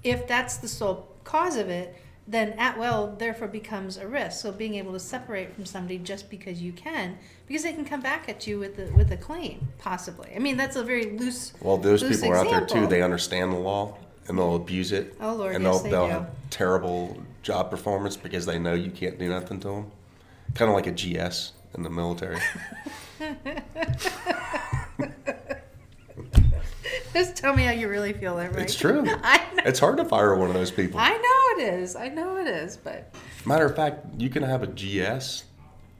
If that's the sole cause of it, then at will therefore becomes a risk. So being able to separate from somebody just because you can, because they can come back at you with the with a claim, possibly. I mean that's a very loose Well, those loose people are out there too. They understand the law and they'll abuse it. Oh, Lord, and yes, they'll they they'll do. have terrible job performance because they know you can't do nothing to them. Kind of like a GS in the military. Just tell me how you really feel that right. It's true. It's hard to fire one of those people. I know it is. I know it is, but Matter of fact, you can have a GS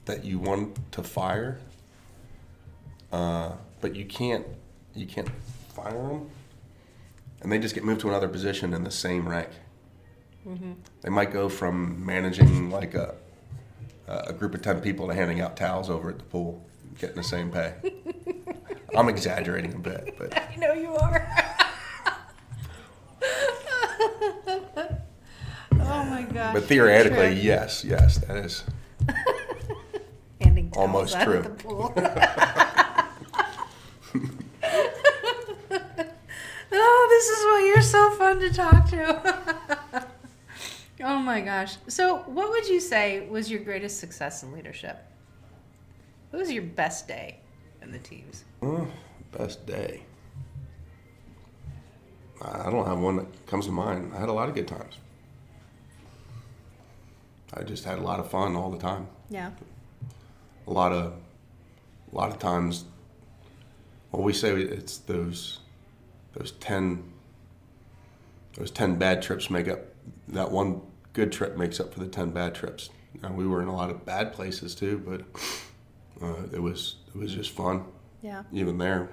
that you want to fire, uh, but you can't. You can't fire them, and they just get moved to another position in the same rank. They might go from managing like a a group of ten people to handing out towels over at the pool, getting the same pay. I'm exaggerating a bit, but I know you are. oh my gosh. but theoretically, True. yes, yes, that is. Handing towels almost out true. The pool. oh, this is why you're so fun to talk to. oh my gosh. So, what would you say was your greatest success in leadership? What was your best day in the teams? Oh, best day. I don't have one that comes to mind. I had a lot of good times. I just had a lot of fun all the time. Yeah. A lot of, a lot of times. Well, we say it's those, those ten. Those ten bad trips make up. That one good trip makes up for the ten bad trips. Now, we were in a lot of bad places too, but uh, it was it was just fun Yeah. even there,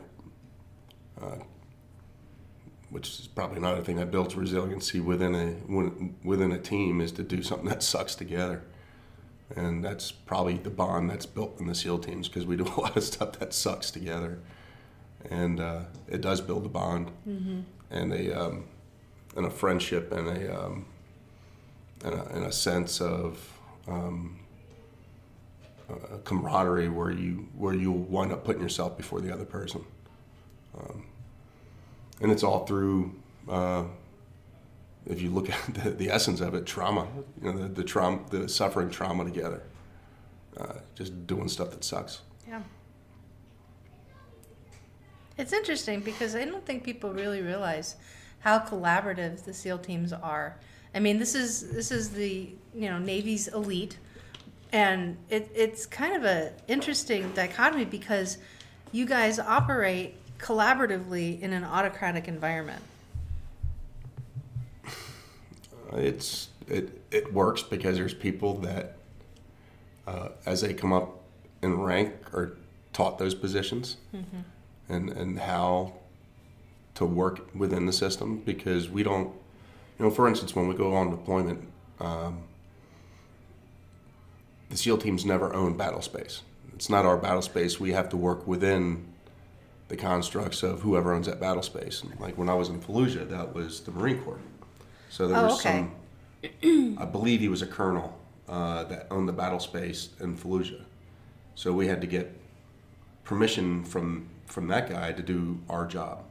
uh, which is probably another thing that builds resiliency within a within a team is to do something that sucks together, and that's probably the bond that's built in the SEAL teams because we do a lot of stuff that sucks together, and uh, it does build a bond. And a um, and a friendship and a um, and a, and a sense of um, a camaraderie where you where you wind up putting yourself before the other person, um, and it's all through. Uh, if you look at the, the essence of it, trauma, you know, the, the trauma, the suffering trauma together, uh, just doing stuff that sucks. Yeah. It's interesting because I don't think people really realize how collaborative the SEAL teams are. I mean, this is this is the you know Navy's elite, and it, it's kind of a interesting dichotomy because you guys operate collaboratively in an autocratic environment. It's it it works because there's people that, uh, as they come up in rank, are taught those positions, and and how to work within the system. Because we don't, you know, for instance, when we go on deployment, um, the SEAL teams never own battle space. It's not our battle space. We have to work within the constructs of whoever owns that battle space. And like when I was in Fallujah, that was the Marine Corps. So there Oh, was okay. some. I believe he was a colonel uh, that owned the battle space in Fallujah. So we had to get permission from from that guy to do our job.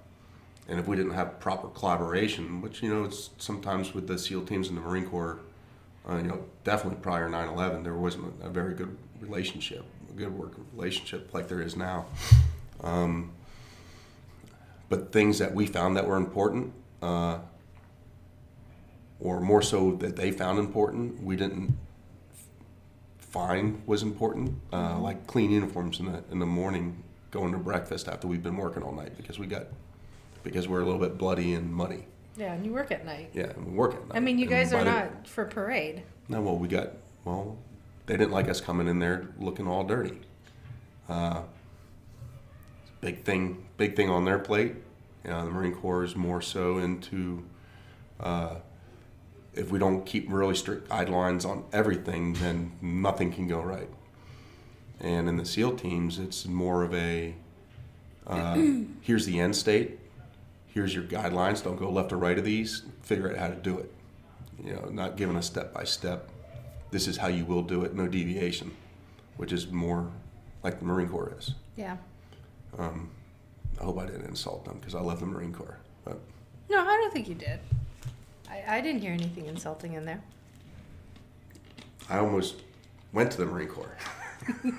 And if we didn't have proper collaboration, which you know, it's sometimes with the SEAL teams and the Marine Corps, uh, you know, definitely prior 9/11, there wasn't a very good relationship, a good working relationship like there is now. Um, but things that we found that were important, uh, or more so that they found important, we didn't find was important, uh, like clean uniforms in the in the morning, going to breakfast after we've been working all night because we got because we're a little bit bloody and muddy. Yeah, and you work at night. Yeah, and we work at night. I mean, you And guys are by the- not for parade. no, well, we got well. They didn't like us coming in there looking all dirty. Uh, big thing, big thing on their plate. You know, the Marine Corps is more so into. Uh, if we don't keep really strict guidelines on everything, then nothing can go right. And in the SEAL teams, it's more of a uh, here's the end state, here's your guidelines. Don't go left or right of these. Figure out how to do it you know, not given a step by step. This is how you will do it, no deviation, which is more like the Marine Corps is. Yeah. Um, I hope I didn't insult them because I love the Marine Corps. But No, I don't think you did. I, I didn't hear anything insulting in there. I almost went to the Marine Corps.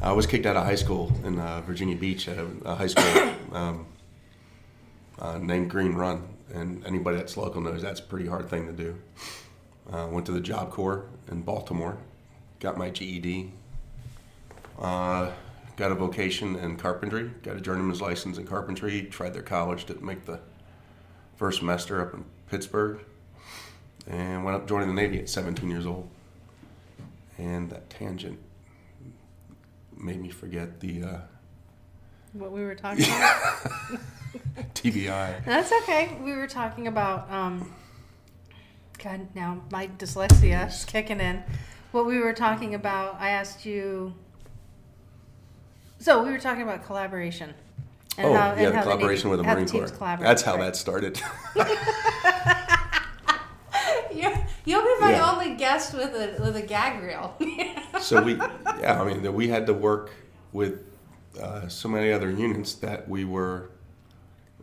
I was kicked out of high school in uh, Virginia Beach at a, a high school um, uh, named Green Run, and anybody that's local knows that's a pretty hard thing to do. Uh, went to the Job Corps in Baltimore, got my GED, uh, got a vocation in carpentry, got a journeyman's license in carpentry, tried their college, didn't make the first semester up in Pittsburgh, and went up joining the Navy at 17 years old. And that tangent made me forget the uh, What we were talking about. TBI. That's okay. We were talking about um God now my dyslexia is kicking in. What we were talking about, I asked you So we were talking about collaboration. oh, how- yeah, the how collaboration Navy- with the Marine teams Corps. That's how Right. that started. You, you'll be my Yeah. only guest with a with a gag reel. so we, yeah, I mean, that we had to work with uh, so many other units that we were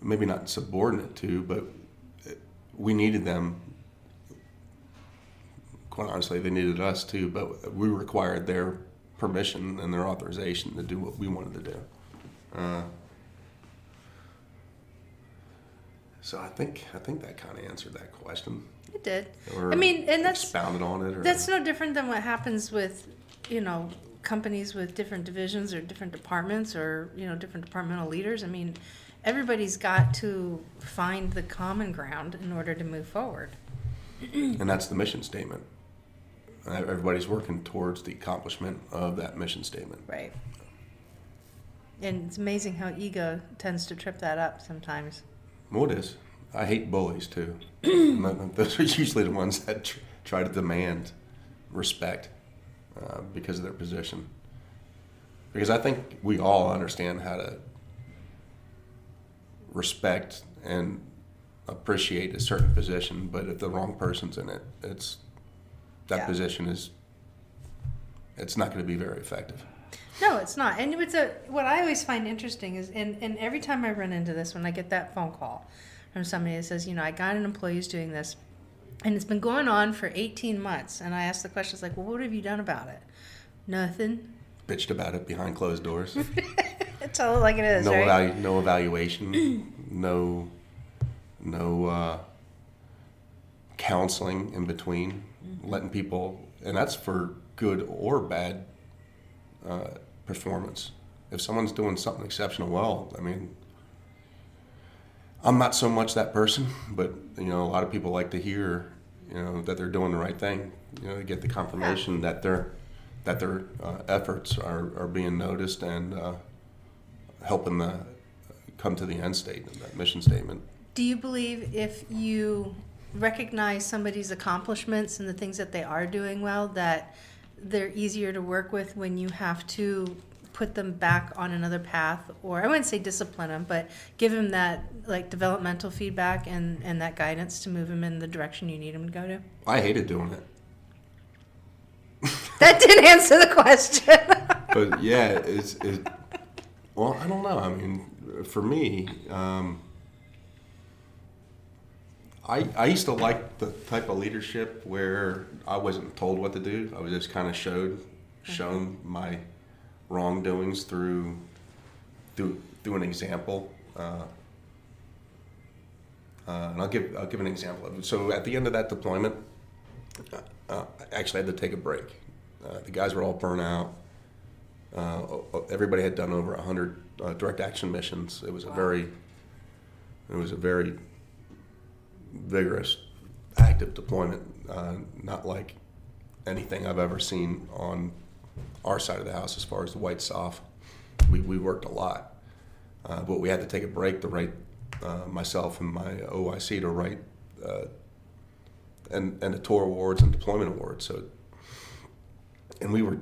maybe not subordinate to, but we needed them. Quite honestly, they needed us too, but we required their permission and their authorization to do what we wanted to do. Uh, so I think I think that kind of answered that question. it did. Or I mean, and that's expounded on it. Or, That's no different than what happens with, you know, companies with different divisions or different departments or, you know, different departmental leaders. I mean, everybody's got to find the common ground in order to move forward. And that's the mission statement. Everybody's working towards the accomplishment of that mission statement. Right. And it's amazing how ego tends to trip that up sometimes. Well, it is. I hate bullies too. Those are usually the ones that tr- try to demand respect uh, because of their position. Because I think we all understand how to respect and appreciate a certain position, but if the wrong person's in it, it's that Yeah. position is it's not going to be very effective. No, it's not. And it's a what I always find interesting is and, and every time I run into this when I get that phone call from somebody that says, you know, I got an employee who's doing this and it's been going on for 18 months and I ask the questions like, well, what have you done about it? Nothing. Bitched about it behind closed doors. Tell it like it is, no right? evalu- no evaluation, no no uh, counseling in between, letting people, and that's for good or bad uh, performance. If someone's doing something exceptional well, I mean, I'm not so much that person, but you know, a lot of people like to hear, you know, that they're doing the right thing. You know, to get the confirmation that their that their uh, efforts are, are being noticed and uh, helping the come to the end state of that mission statement. Do you believe if you recognize somebody's accomplishments and the things that they are doing well, that they're easier to work with when you have to put them back on another path, or I wouldn't say discipline them, but give them that like developmental feedback and, and that guidance to move them in the direction you need them to go to? I hated doing it, That didn't answer the question. but yeah, it's it. Well, I don't know. I mean, for me, um, I I used to like the type of leadership where I wasn't told what to do. I was just kind of showed shown my wrongdoings through through through an example. Uh, uh, and I'll give I'll give an example. So at the end of that deployment, uh, I actually had to take a break. Uh, the guys were all burnt out. Uh, everybody had done over hundred uh, direct action missions. It was a very it was a very vigorous, active deployment. Uh, not like anything I've ever seen on our side of the house as far as the white SOF. We, we worked a lot, uh, but we had to take a break to write uh, myself and my OIC to write uh, and and the tour awards and deployment awards. So, and we were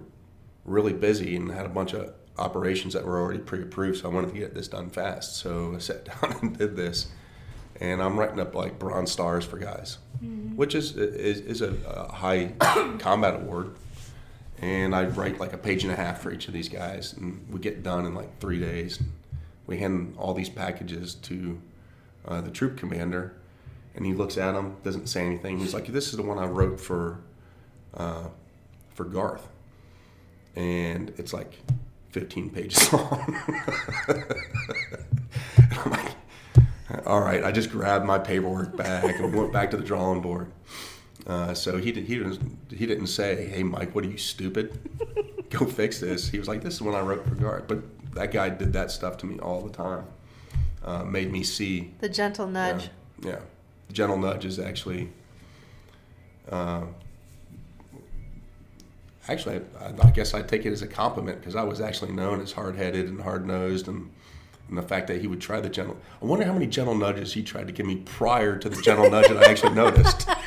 really busy and had a bunch of operations that were already pre-approved. So I wanted to get this done fast. So I sat down and did this, and I'm writing up like bronze stars for guys, which is is, is a, a high combat award. And I write like a page and a half for each of these guys, and we get done in like three days. We hand all these packages to uh, the troop commander, and he looks at them, doesn't say anything. He's like, "This is the one I wrote for, uh, for Garth," and it's like 15 pages long. I'm like, "All right." I just grabbed my paperwork back and went back to the drawing board, Uh, so he did, he didn't he didn't say, "Hey, Mike, what are you stupid? Go fix this." He was like, "This is when I wrote for Garth." But that guy did that stuff to me all the time. Uh, made me see. The gentle nudge. Yeah, yeah. gentle nudge is actually. Uh, actually, I, I guess I take it as a compliment because I was actually known as hard-headed and hard-nosed, and, and the fact that he would try the gentle. I wonder how many gentle nudges he tried to give me prior to the gentle nudge that I actually noticed.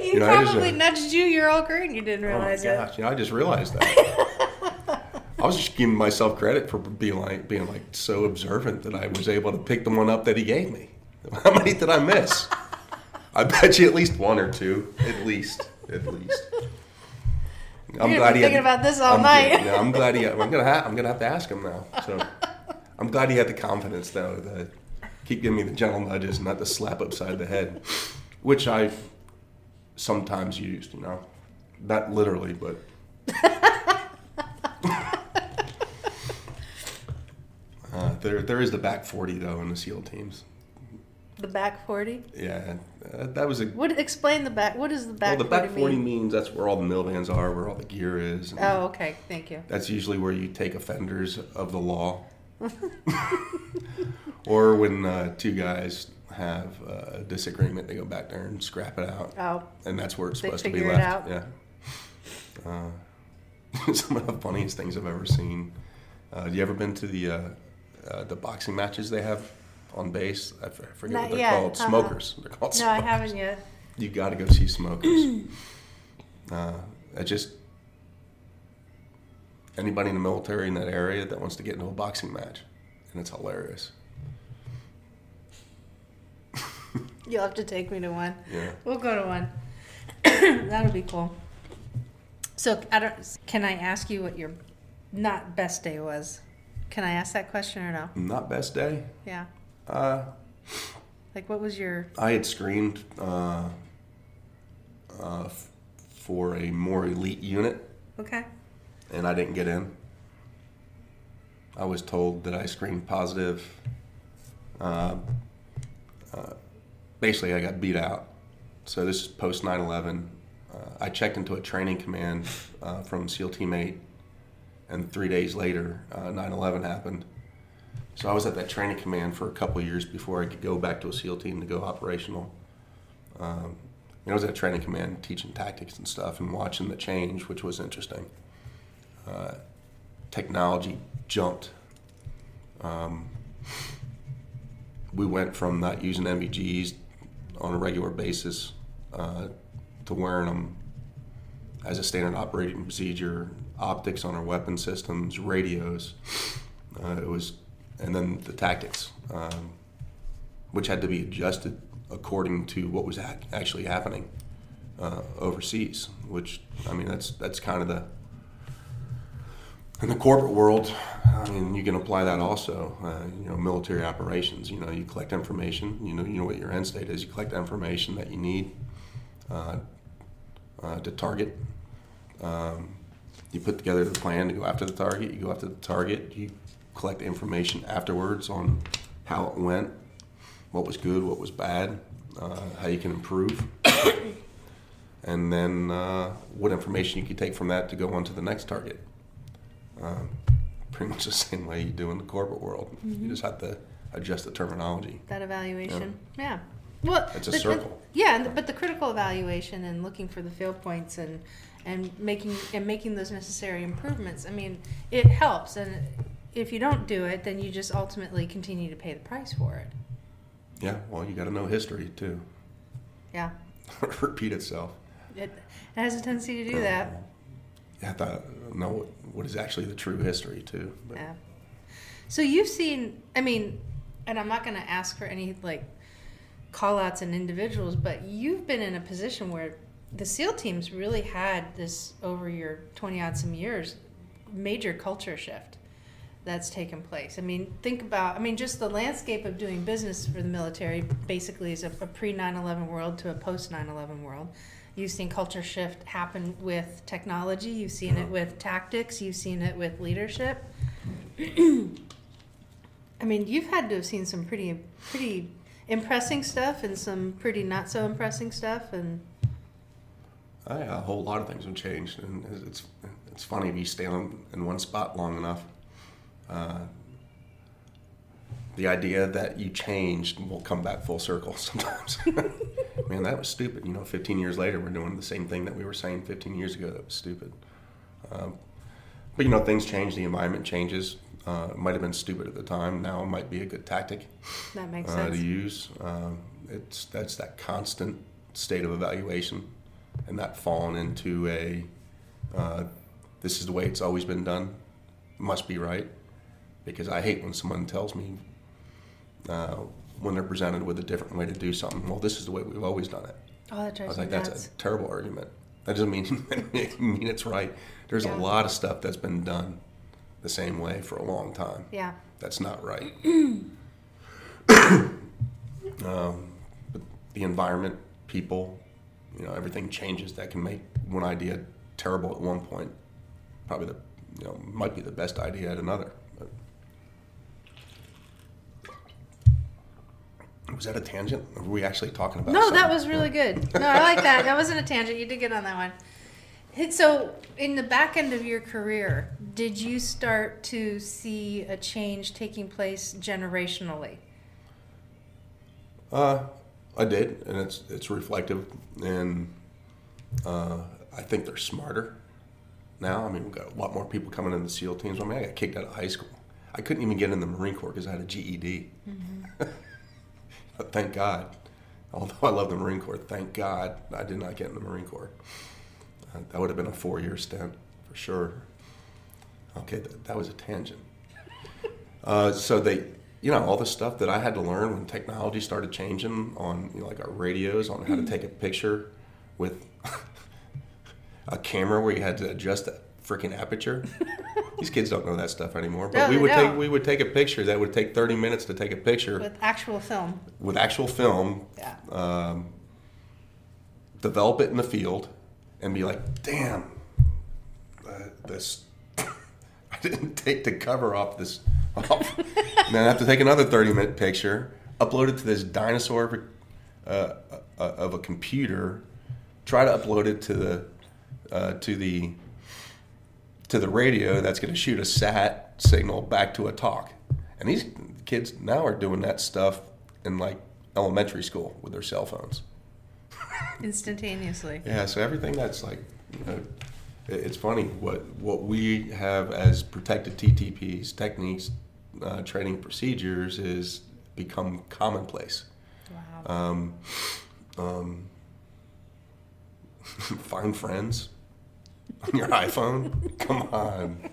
He You know, just, probably uh, nudged you your whole career and you didn't Oh my realize it. gosh! Yeah, I just realized that. I was just giving myself credit for being like being like so observant that I was able to pick the one up that he gave me. How many did I miss? I bet you at least one or two, at least, at least. I'm You're gonna be thinking about this all I'm, night. I'm glad he. I'm gonna. Ha- I'm gonna have to ask him now. So, I'm glad he had the confidence though to keep giving me the gentle nudges, and not the slap upside the head, which I've sometimes used. You know, not literally, but Uh, there, there is the back 40 though in the SEAL teams. The back 40? Yeah, uh, that was a. What explain the back what does the Well, back the 40 back 40 mean? means that's where all the milvans are, where all the gear is. Oh, okay. Thank you. That's usually where you take offenders of the law. or when uh, two guys have a disagreement, they go back there and scrap it out. Oh, And that's where it's supposed to be left. Yeah. Uh, some of the funniest things I've ever seen. Uh, you ever been to the uh, uh, the boxing matches they have on base? I forget Not what they're yet. called. Uh-uh. Smokers. They're called no, I smokers. haven't yet. You got to go see smokers. uh, I just anybody in the military in that area that wants to get into a boxing match, and it's hilarious. You'll have to take me to one. Yeah. We'll go to one. That'll be cool. So, I don't. Can I ask you what your not best day was? Can I ask that question or no? Not best day. Yeah. Uh, Like, what was your? I had screened uh, uh, for a more elite unit, Okay. and I didn't get in. I was told that I screened positive. Uh, uh, basically, I got beat out. So this is post 9/11. Uh, I checked into a training command uh, from SEAL Team 8, and three days later, uh, 9/11 happened. So I was at that training command for a couple years before I could go back to a SEAL team to go operational. Um, I was at training command teaching tactics and stuff and watching the change, which was interesting. Uh, technology jumped. Um, we went from not using NVGs on a regular basis uh, to wearing them as a standard operating procedure, optics on our weapon systems, radios. Uh, it was, and then the tactics, um, which had to be adjusted according to what was ac- actually happening uh, overseas. Which I mean, that's that's kind of the in the corporate world. I mean, you can apply that also. Uh, you know, military operations. You know, you collect information. You know, you know what your end state is. You collect information that you need uh, uh, to target. Um, you put together the plan to go after the target. You go after the target. You collect information afterwards on how it went, what was good, what was bad, uh, how you can improve, and then uh, what information you can take from that to go on to the next target. Um, pretty much the same way you do in the corporate world. You just have to adjust the terminology. That evaluation. Yeah. Well, It's a the- the- circle. yeah, but the critical evaluation and looking for the fail points and and making and making those necessary improvements. I mean, it helps, and if you don't do it, then you just ultimately continue to pay the price for it. Yeah, well, you got to know history too. Yeah, Repeat itself. it, has a tendency to do uh, that. You have to know what, what is actually the true history too. But Yeah. So you've seen, I mean, and I'm not going to ask for any like call outs and individuals, but you've been in a position where the SEAL teams really had this over your 20 odd some years major culture shift that's taken place. I mean, think about, I mean, just the landscape of doing business for the military basically is a, a pre 9 11 world to a post 9 11 world. You've seen culture shift happen with technology, you've seen it uh-huh. with tactics, you've seen it with leadership. I mean, you've had to have seen some pretty, pretty impressing stuff and some pretty not so impressing stuff and Oh, a whole lot of things have changed, and it's it's funny if you stay on in one spot long enough. Uh, the idea that you changed will come back full circle sometimes. Man, that was stupid. You know, 15 years later, we're doing the same thing that we were saying 15 years ago. That was stupid. Um, but you know, things change. The environment changes. Uh, it might have been stupid at the time. Now it might be a good tactic that makes uh, sense. to use. Um, it's that's that constant state of evaluation, and not falling into a uh, this is the way it's always been done, must be right. Because I hate when someone tells me uh, when they're presented with a different way to do something. Well, this is the way we've always done it. oh, that I drives was me like, nuts. that's a terrible argument. That doesn't mean mean it's right. There's Yeah. a lot of stuff that's been done the same way for a long time. yeah. That's not right. um, but the environment, people, you know, everything changes. That can make one idea terrible at one point. Probably the, you know, might be the best idea at another. But. Was that a tangent? Or were we actually talking about? No, that was really good. No, I like that. That wasn't a tangent. You did get on that one. So, in the back end of your career, did you start to see a change taking place generationally? Uh, I did, and it's it's reflective, and uh, I think they're smarter now. I mean, we've got a lot more people coming in the SEAL teams. I mean, I got kicked out of high school. I couldn't even get in the Marine Corps because I had a GED. but thank God, although I love the Marine Corps, thank God I did not get in the Marine Corps. Uh, that would have been a four-year stint for sure. Okay, that, that was a tangent. Uh, so they, you know, all the stuff that I had to learn when technology started changing on, you know, like our radios, on how to take a picture with a camera where you had to adjust the freaking aperture. These kids don't know that stuff anymore. But No, we would don't. take we would take a picture that would take 30 minutes to take a picture with, actual film. With actual film, Yeah. um, develop it in the field, and be like, damn, uh, this. I didn't take the cover off this. Off. and then I have to take another 30 minute picture, upload it to this dinosaur of a, uh, uh, of a computer, try to upload it to the uh, to the to the radio that's going to shoot a sat signal back to a TOC. And these kids now are doing that stuff in like elementary school with their cell phones. Instantaneously. Yeah, so everything that's like, you know, it's funny what what we have as protected TTPs, techniques, uh, training procedures is become commonplace. Wow. Um, um, find friends your iPhone. Come on.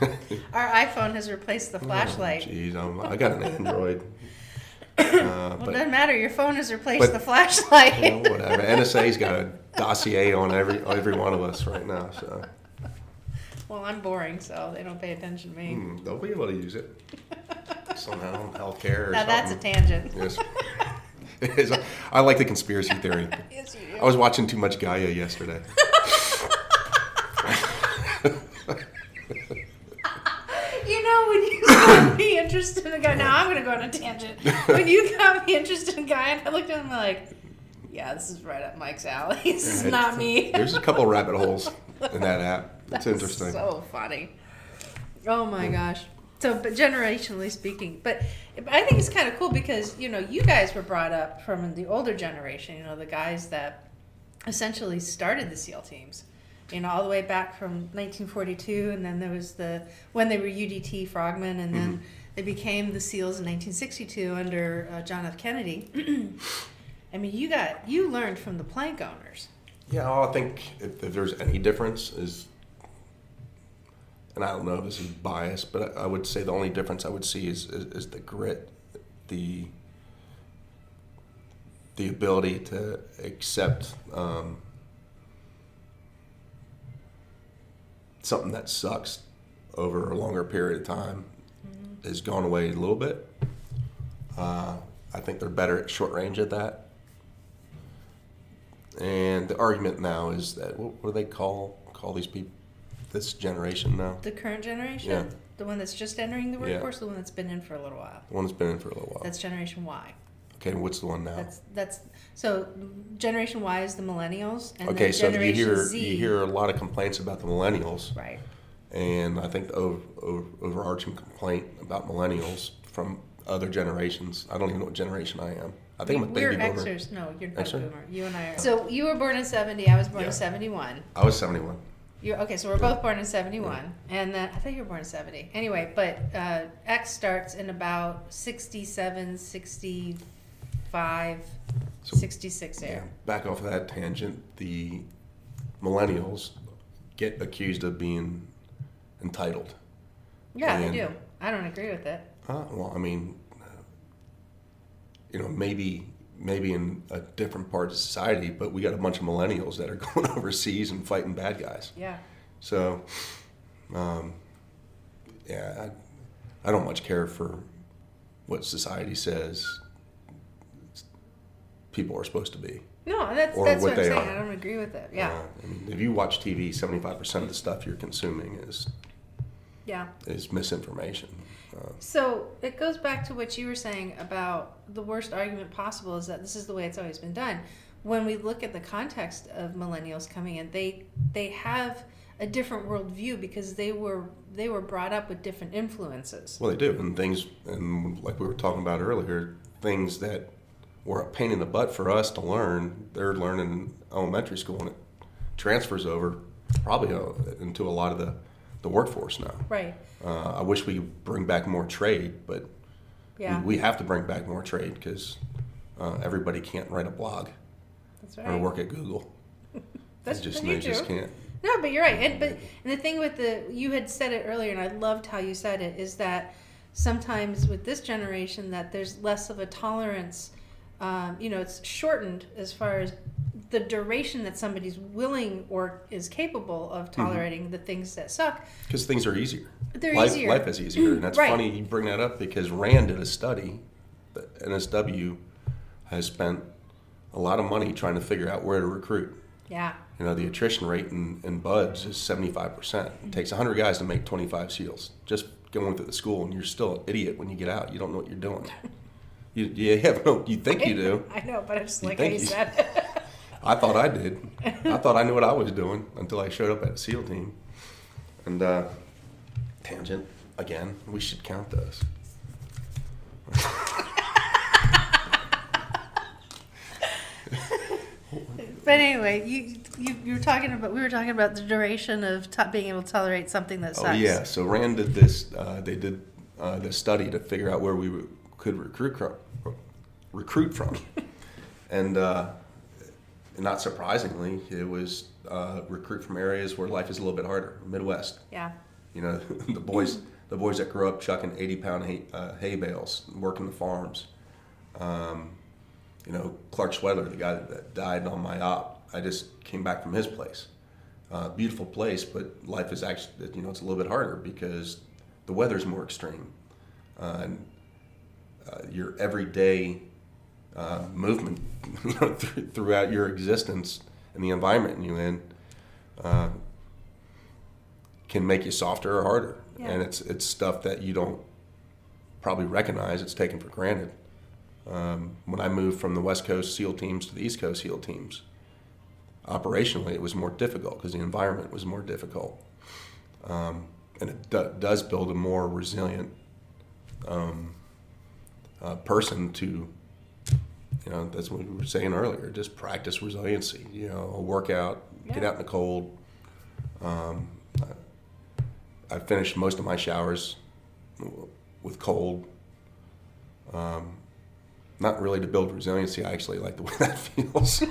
Our iPhone has replaced the flashlight. Jeez, I'm, I got an Android. Uh, well, it doesn't matter. Your phone has replaced but- the flashlight. you know, whatever. NSA's got a dossier on every every one of us right now, so well, I'm boring, so they don't pay attention to me. hmm, they'll be able to use it somehow, healthcare or now that's a something. tangent. Yes. It is. I like the conspiracy theory. Yes, you do. I was watching too much Gaia yesterday. You know, when you got me interested in Gaia, now I'm going to go on a tangent. When you got me interested in Gaia, and I looked at him like, yeah, this is right up Mike's alley. This is not me. There's a couple rabbit holes in that app. It's That's interesting. So funny. Oh my gosh. So, but generationally speaking, but I think it's kind of cool because you know you guys were brought up from the older generation. You know the guys that essentially started the SEAL teams. You know all the way back from 1942, and then there was the when they were UDT Frogmen, and then Mm-hmm. they became the SEALs in 1962 under uh, John F. Kennedy. I mean, you got you learned from the plank owners. Yeah, well, I think if, if there's any difference is, and I don't know if this is biased, but I, I would say the only difference I would see is, is, is the grit, the the ability to accept um, something that sucks over a longer period of time has gone away a little bit. Uh, I think they're better at short range at that. And the argument now is that what, what do they call call these people? This generation now, The current generation, Yeah. the one that's just entering the workforce. Yeah. the one that's been in for a little while. the one that's been in for a little while. That's Generation Y. Okay, what's the one now? That's that's so Generation Y is the millennials, and okay, then so you hear Z. you hear a lot of complaints about the millennials, right. and I think the over, over, overarching complaint about millennials from other generations. I don't even know what generation I am. I think I'm a We're baby boomer. Xers. No, you're not Xer? a boomer. You and I are. So you were born in seventy. I was born Yeah. in seventy-one. I was 71. You're okay. So we're both born in seventy-one, and then I thought you were born in seventy. Anyway, but uh, X starts in about 67, 65, So- 66 Yeah. Back off of that tangent, the millennials get accused of being entitled. Yeah, And- they do. I don't agree with it. Uh, well, I mean, uh, you know, maybe maybe in a different part of society, but we got a bunch of millennials that are going overseas and fighting bad guys. Yeah. So, um, yeah, I, I don't much care for what society says people are supposed to be. No, that's Or that's what what, I'm they saying. are. I don't agree with it. Yeah. Uh, I mean, if you watch TV, 75% of the stuff you're consuming is, yeah. is misinformation. Uh, So it goes back to what you were saying about the worst argument possible is that this is the way it's always been done. When we look at the context of millennials coming in, they they have a different worldview because they were they were brought up with different influences. Well, they do, and things, and like we were talking about earlier, things that were a pain in the butt for us to learn, they're learning elementary school, and it transfers over probably uh, into a lot of the, the workforce now. Right. Uh, I wish we could bring back more trade, but Yeah. we, we have to bring back more trade because uh, everybody can't write a blog That's or work at Google. That's they just, they just can't. No, but you're right. And but and the thing with the you had said it earlier, and I loved how you said it, is that sometimes with this generation that there's less of a tolerance. Um, you know, it's shortened as far as the duration that somebody's willing or is capable of Mm-hmm. tolerating the things that suck. Because things are easier. They're life, easier. Life is easier, and that's Right. funny you bring that up because Rand did a study. that NSW has spent a lot of money trying to figure out where to recruit. Yeah. You know, the attrition rate in, in BUD/S is seventy five percent. It takes hundred guys to make twenty five seals. Just going through the school, and you're still an idiot when you get out. You don't know what you're doing. You, you have no. You think you do. I know, but I just You like how you you- said it. I thought I did. I thought I knew what I was doing until I showed up at SEAL team. And uh, tangent again. We should count those. But anyway, you, you you were talking about we were talking about the duration of to- being able to tolerate something that sucks. Oh yeah. So Rand did this. Uh, they did uh, this study to figure out where we w- could recruit from, recruit from, and uh, not surprisingly, it was uh, recruit from areas where life is a little bit harder, Midwest. Yeah. You know, the boys, the boys that grew up chucking eighty pound hay, uh, hay bales, working the farms. Um, you know, Clark Schwedler, the guy that died on my op, I just came back from his place. Uh, beautiful place, but life is actually, you know, it's a little bit harder because the weather's more extreme. Uh, and uh, your everyday uh, movement, you know, th- throughout your existence and the environment you're in, uh, can make you softer or harder. Yeah. And it's it's stuff that you don't probably recognize. It's taken for granted. Um, when I moved from the West Coast SEAL teams to the East Coast SEAL teams, operationally it was more difficult because the environment was more difficult, um, and it do, does build a more resilient um, uh, person to. You know, that's what we were saying earlier. Just practice resiliency. You know, a workout, get out in the cold, um, I finished most of my showers with cold. Um, not really to build resiliency. I actually like the way that feels.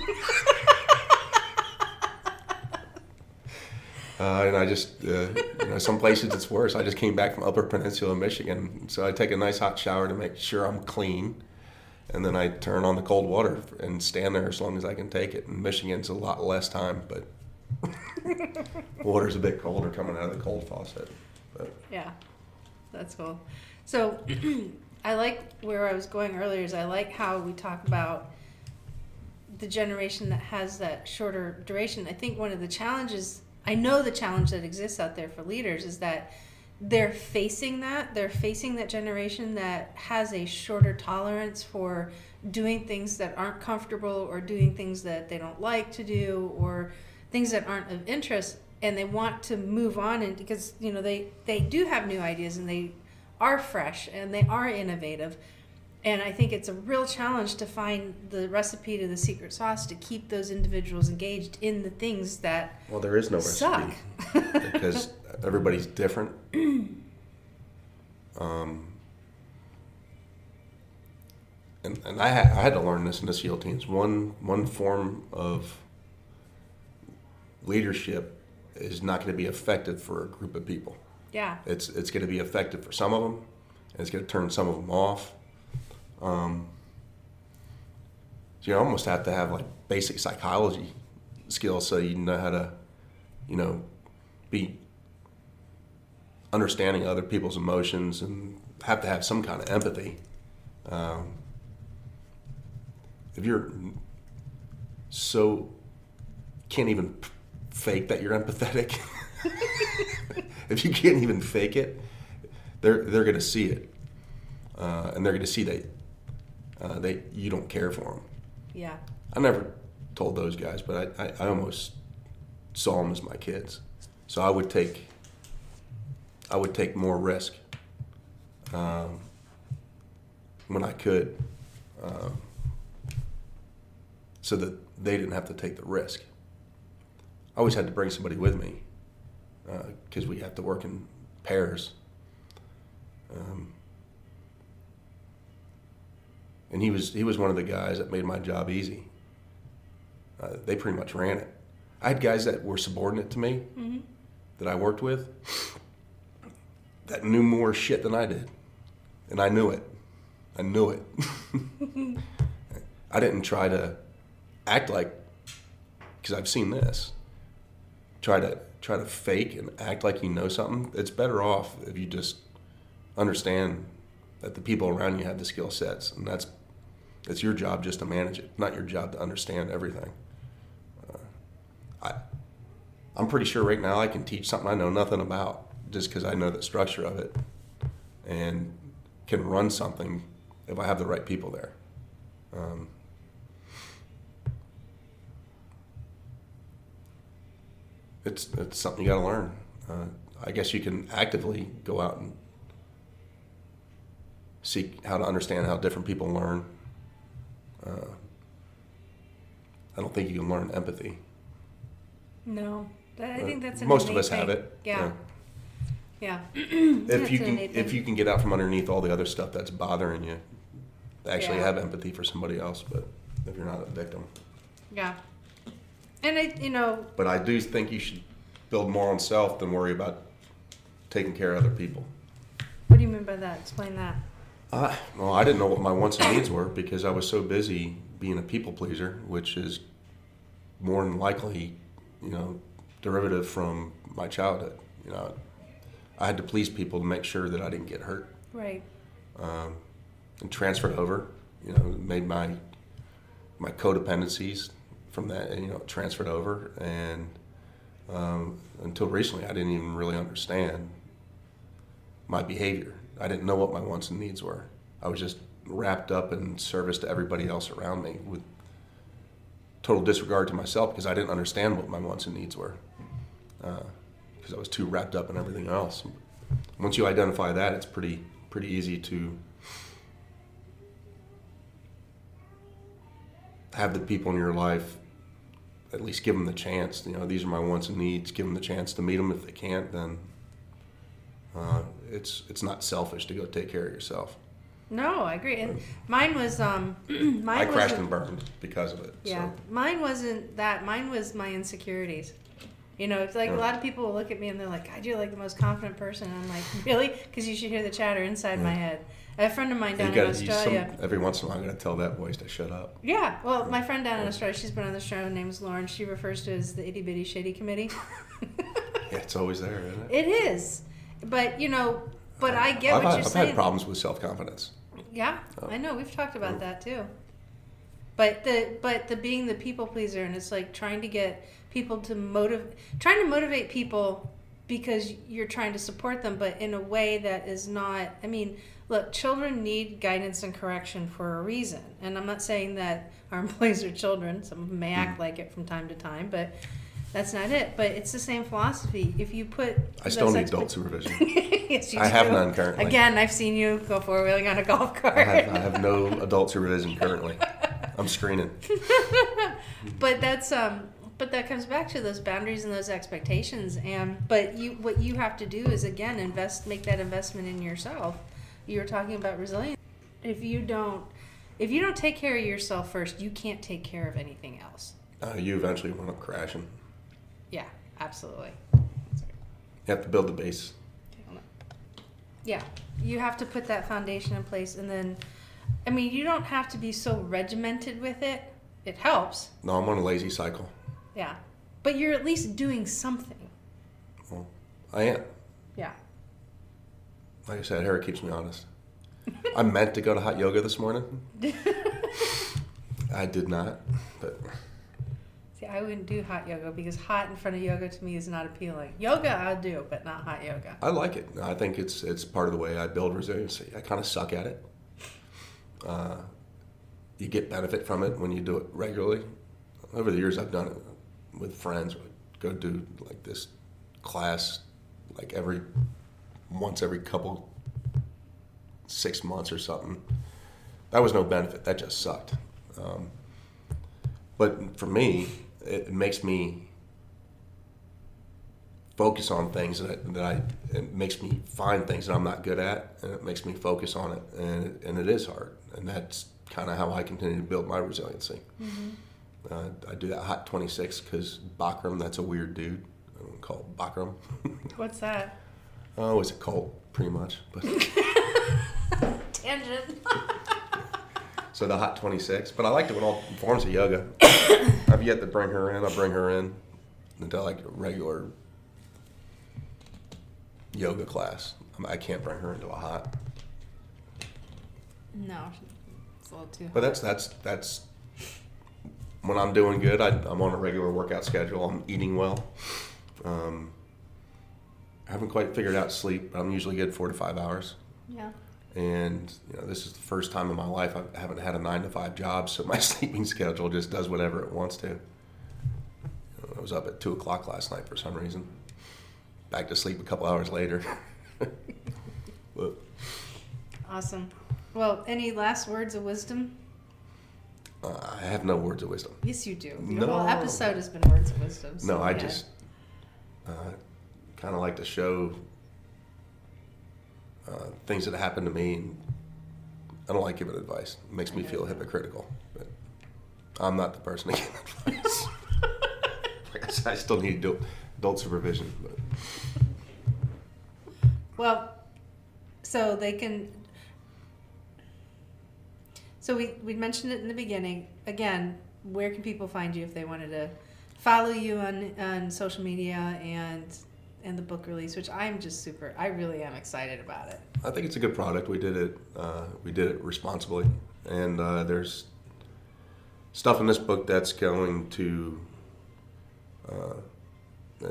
uh, and I just, uh, you know, some places it's worse. I just came back from Upper Peninsula, Michigan, so I take a nice hot shower to make sure I'm clean, and then I turn on the cold water and stand there as long as I can take it. In Michigan's a lot less time, but water's a bit colder coming out of the cold faucet. But Yeah, that's cool. So I like where I was going earlier. Is I like how we talk about the generation that has that shorter duration. I think one of the challenges, I know the challenge that exists out there for leaders is that they're facing that. They're facing that generation that has a shorter tolerance for doing things that aren't comfortable or doing things that they don't like to do or things that aren't of interest and they want to move on and because you know they they do have new ideas and they are fresh and they are innovative and i think it's a real challenge to find the recipe to the secret sauce to keep those individuals engaged in the things that Well, there is no suck recipe because everybody's different. Um, and and I, ha- I had to learn this in the SEAL teams. One one form of leadership is not going to be effective for a group of people. yeah It's it's going to be effective for some of them, and it's going to turn some of them off. Um, so you almost have to have like basic psychology skills so you know how to, you know, be understanding other people's emotions and have to have some kind of empathy. Um, if you're so can't even fake that you're empathetic, if you can't even fake it, they're they're going to see it, uh, and they're going to see that uh, they you don't care for them. yeah I never told those guys, but I, I, I almost saw them as my kids. So I would take I would take more risk um, when I could, um, so that they didn't have to take the risk. I always had to bring somebody with me because we have to work in pairs. Um, and he was he was one of the guys that made my job easy. Uh, they pretty much ran it. I had guys that were subordinate to me that I worked with that knew more shit than I did, and I knew it. I knew it. I didn't try to act like because I've seen this. Try to try to fake and act like you know something. It's better off if you just understand that the people around you have the skill sets, and that's it's your job just to manage it, not your job to understand everything. Uh, I, I'm pretty sure right now I can teach something I know nothing about just because I know the structure of it, and can run something if I have the right people there. Um, it's it's something you got to learn. Uh, I guess you can actively go out and seek how to understand how different people learn. Uh, I don't think you can learn empathy. no i Uh, think that's most of us have it. yeah yeah, If you can, innate if you can get out from underneath all the other stuff that's bothering you, actually Yeah. have empathy for somebody else. But if you're not a victim, yeah and i you know but I do think you should build more on self than worry about taking care of other people. what do you mean by that explain that Uh, well, I didn't know what my wants and needs were because I was so busy being a people pleaser, which is more than likely, you know, derivative from my childhood. You know, I had to please people to make sure that I didn't get hurt, right um, and transferred over. You know, made my my codependencies from that, you know, transferred over, and um, until recently, I didn't even really understand my behavior. I didn't know what my wants and needs were. I was just wrapped up in service to everybody else around me with total disregard to myself because I didn't understand what my wants and needs were because I was too wrapped up in everything else. Once you identify that, it's pretty pretty easy to have the people in your life at least give them the chance. You know, these are my wants and needs. Give them the chance to meet them. If they can't, then uh, it's it's not selfish to go take care of yourself. no i agree and mine was um mine I crashed and burned because of it. Yeah, So. mine wasn't that. Mine was my insecurities. You know, it's like a lot of people will look at me and they're like, "God, you're like the most confident person." And I'm like, "Really?" Because you should hear the chatter inside my head. I have a friend of mine down You in Australia. some, every once in a while, I'm going to tell that voice to shut up. Yeah, well, my friend down in Australia, she's been on the show. Her name's Lauren. She refers to it as the itty bitty shitty committee. Yeah, it's always there, isn't it? it is, but you know, but I get I've, what had, you're saying. I've had problems with self confidence. Yeah, Oh. I know. We've talked about oh. that too. But the but the being the people pleaser and it's like trying to get people to motivate, trying to motivate people because you're trying to support them, but in a way that is not. I mean, look, children need guidance and correction for a reason, and I'm not saying that our employees are children. Some of them may act like it from time to time, but that's not it. But it's the same philosophy. If you put I still need adult supervision. yes, I have do. none currently. Again, I've seen you go four wheeling on a golf cart. I have, I have no adult supervision currently. I'm screening. but that's um but that comes back to those boundaries and those expectations and but you what you have to do is again invest make that investment in yourself you were talking about resilience if you don't if you don't take care of yourself first you can't take care of anything else Uh, you eventually wind up crashing. yeah absolutely You have to build the base. yeah you have to put that foundation in place and then i mean you don't have to be so regimented with it it helps No, I'm on a lazy cycle. Yeah but you're at least doing something Well, I am. yeah Like I said, Harry keeps me honest. I meant to go to hot yoga this morning. I did not, but See, I wouldn't do hot yoga because hot in front of yoga to me is not appealing. Yoga I'll do, but not hot yoga. I like it. I think it's it's part of the way I build resiliency. I kind of suck at it. Uh, you get benefit from it when you do it regularly. Over the years, I've done it with friends. I'd go do like this class, like every once every couple six months or something. That was no benefit. That just sucked. Um, but for me, it makes me focus on things that I, that I it makes me find things that I'm not good at, and it makes me focus on it, and and it is hard, and that's kind of how I continue to build my resiliency. Uh, I do that hot 26 because Bikram, that's a weird dude. I don't call it Bikram. What's that? oh, it's a cult, pretty much. But Tangent. so the hot 26, but I like doing all forms of yoga. I've yet to bring her in. I bring her in into like regular yoga class. I can't bring her into a hot. no, it's a little too. But that's that's that's when I'm doing good. I, I'm on a regular workout schedule. I'm eating well. Um, I haven't quite figured out sleep, but I'm usually good four to five hours. Yeah. And you know, this is the first time in my life I haven't had a nine to five job, so my sleeping schedule just does whatever it wants to. I was up at two o'clock last night for some reason. Back to sleep a couple hours later. Awesome. Well, any last words of wisdom? Uh, I have no words of wisdom. Yes, you do. Your No. whole episode has been words of wisdom. so No, I ahead. just uh, kind of like to show uh, things that happen to me, and I don't like giving advice. It makes me feel hypocritical, but I'm not the person to give advice. like I said, I still need adult, adult supervision, but Well, so they can. So we we mentioned it in the beginning. Again, where can people find you if they wanted to follow you on on social media and and the book release, which I'm just super. I really am excited about it. I think it's a good product. We did it. Uh, we did it responsibly, and uh, there's stuff in this book that's going to uh,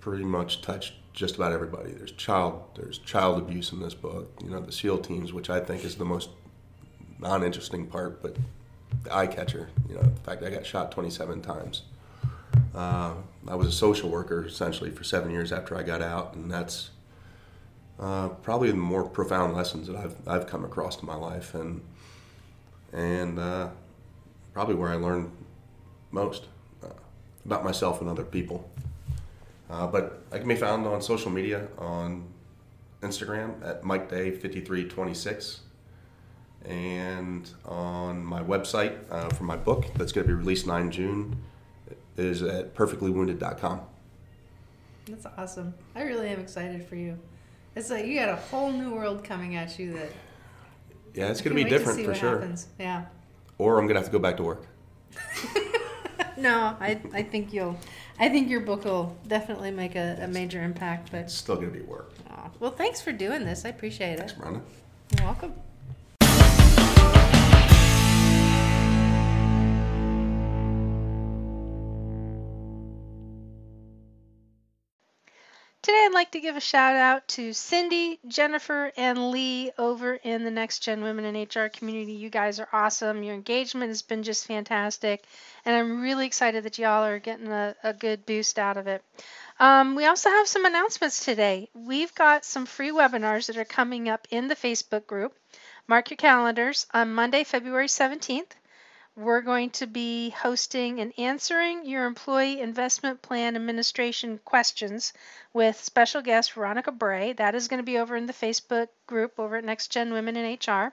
pretty much touch just about everybody. There's child. There's child abuse in this book. You know, the SEAL teams, which I think is the most non-interesting part, but the eye catcher. You know, the fact I got shot 27 times. Uh, I was a social worker essentially for seven years after I got out, and that's uh, probably the more profound lessons that I've I've come across in my life, and and uh, probably where I learned most uh, about myself and other people. Uh, but I can be found on social media on Instagram at Mike Day fifty three twenty six, and on my website uh, for my book that's going to be released nine June is at perfectlywounded.com. That's awesome. I really am excited for you. It's like you got a whole new world coming at you that Yeah, it's going to be different see for what sure. Happens. Yeah. Or I'm going to have to go back to work. No, I, I think you'll, I think your book will definitely make a, a major impact. But It's still going to be work. well, thanks for doing this. I appreciate Thanks, it. Brenda. You're welcome. Today, I'd like to give a shout out to Cindy, Jennifer, and Lee over in the Next Gen Women in HR community. You guys are awesome. Your engagement has been just fantastic, and I'm really excited that y'all are getting a, a good boost out of it. Um, we also have some announcements today. We've got some free webinars that are coming up in the Facebook group. Mark your calendars on Monday, February 17th we're going to be hosting and answering your employee investment plan administration questions with special guest Veronica Bray. That is going to be over in the Facebook group over at Next Gen Women in HR.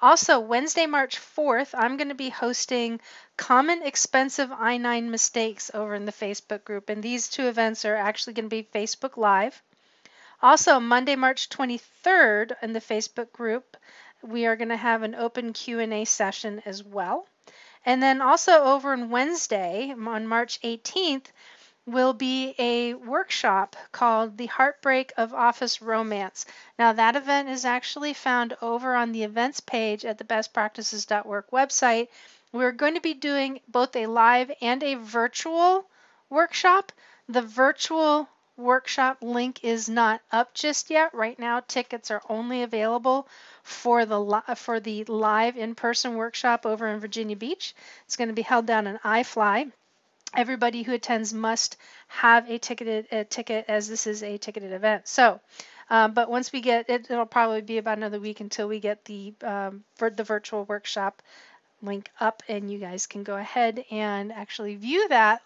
Also, Wednesday, March 4th, I'm going to be hosting Common Expensive I 9 Mistakes over in the Facebook group. And these two events are actually going to be Facebook Live. Also, Monday, March 23rd, in the Facebook group, we are going to have an open Q&A session as well. And then also over on Wednesday, on March 18th, will be a workshop called The Heartbreak of Office Romance. Now, that event is actually found over on the events page at the bestpractices.work website. We're going to be doing both a live and a virtual workshop. The virtual workshop link is not up just yet. Right now, tickets are only available for the for the live in-person workshop over in Virginia Beach. It's going to be held down in iFly. Everybody who attends must have a ticketed a ticket, as this is a ticketed event. So. Um, but once we get it, it'll probably be about another week until we get the um, for the virtual workshop link up, and you guys can go ahead and actually view that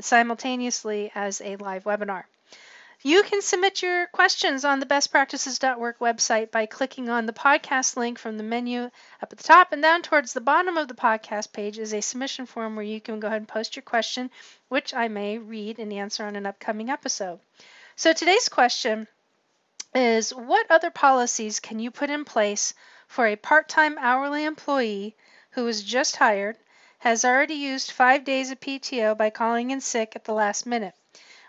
simultaneously as a live webinar. You can submit your questions on the bestpractices.work website by clicking on the podcast link from the menu up at the top and down towards the bottom of the podcast page is a submission form where you can go ahead and post your question, which I may read and answer on an upcoming episode. So today's question is what other policies can you put in place for a part-time hourly employee who is just hired, has already used five days of PTO by calling in sick at the last minute?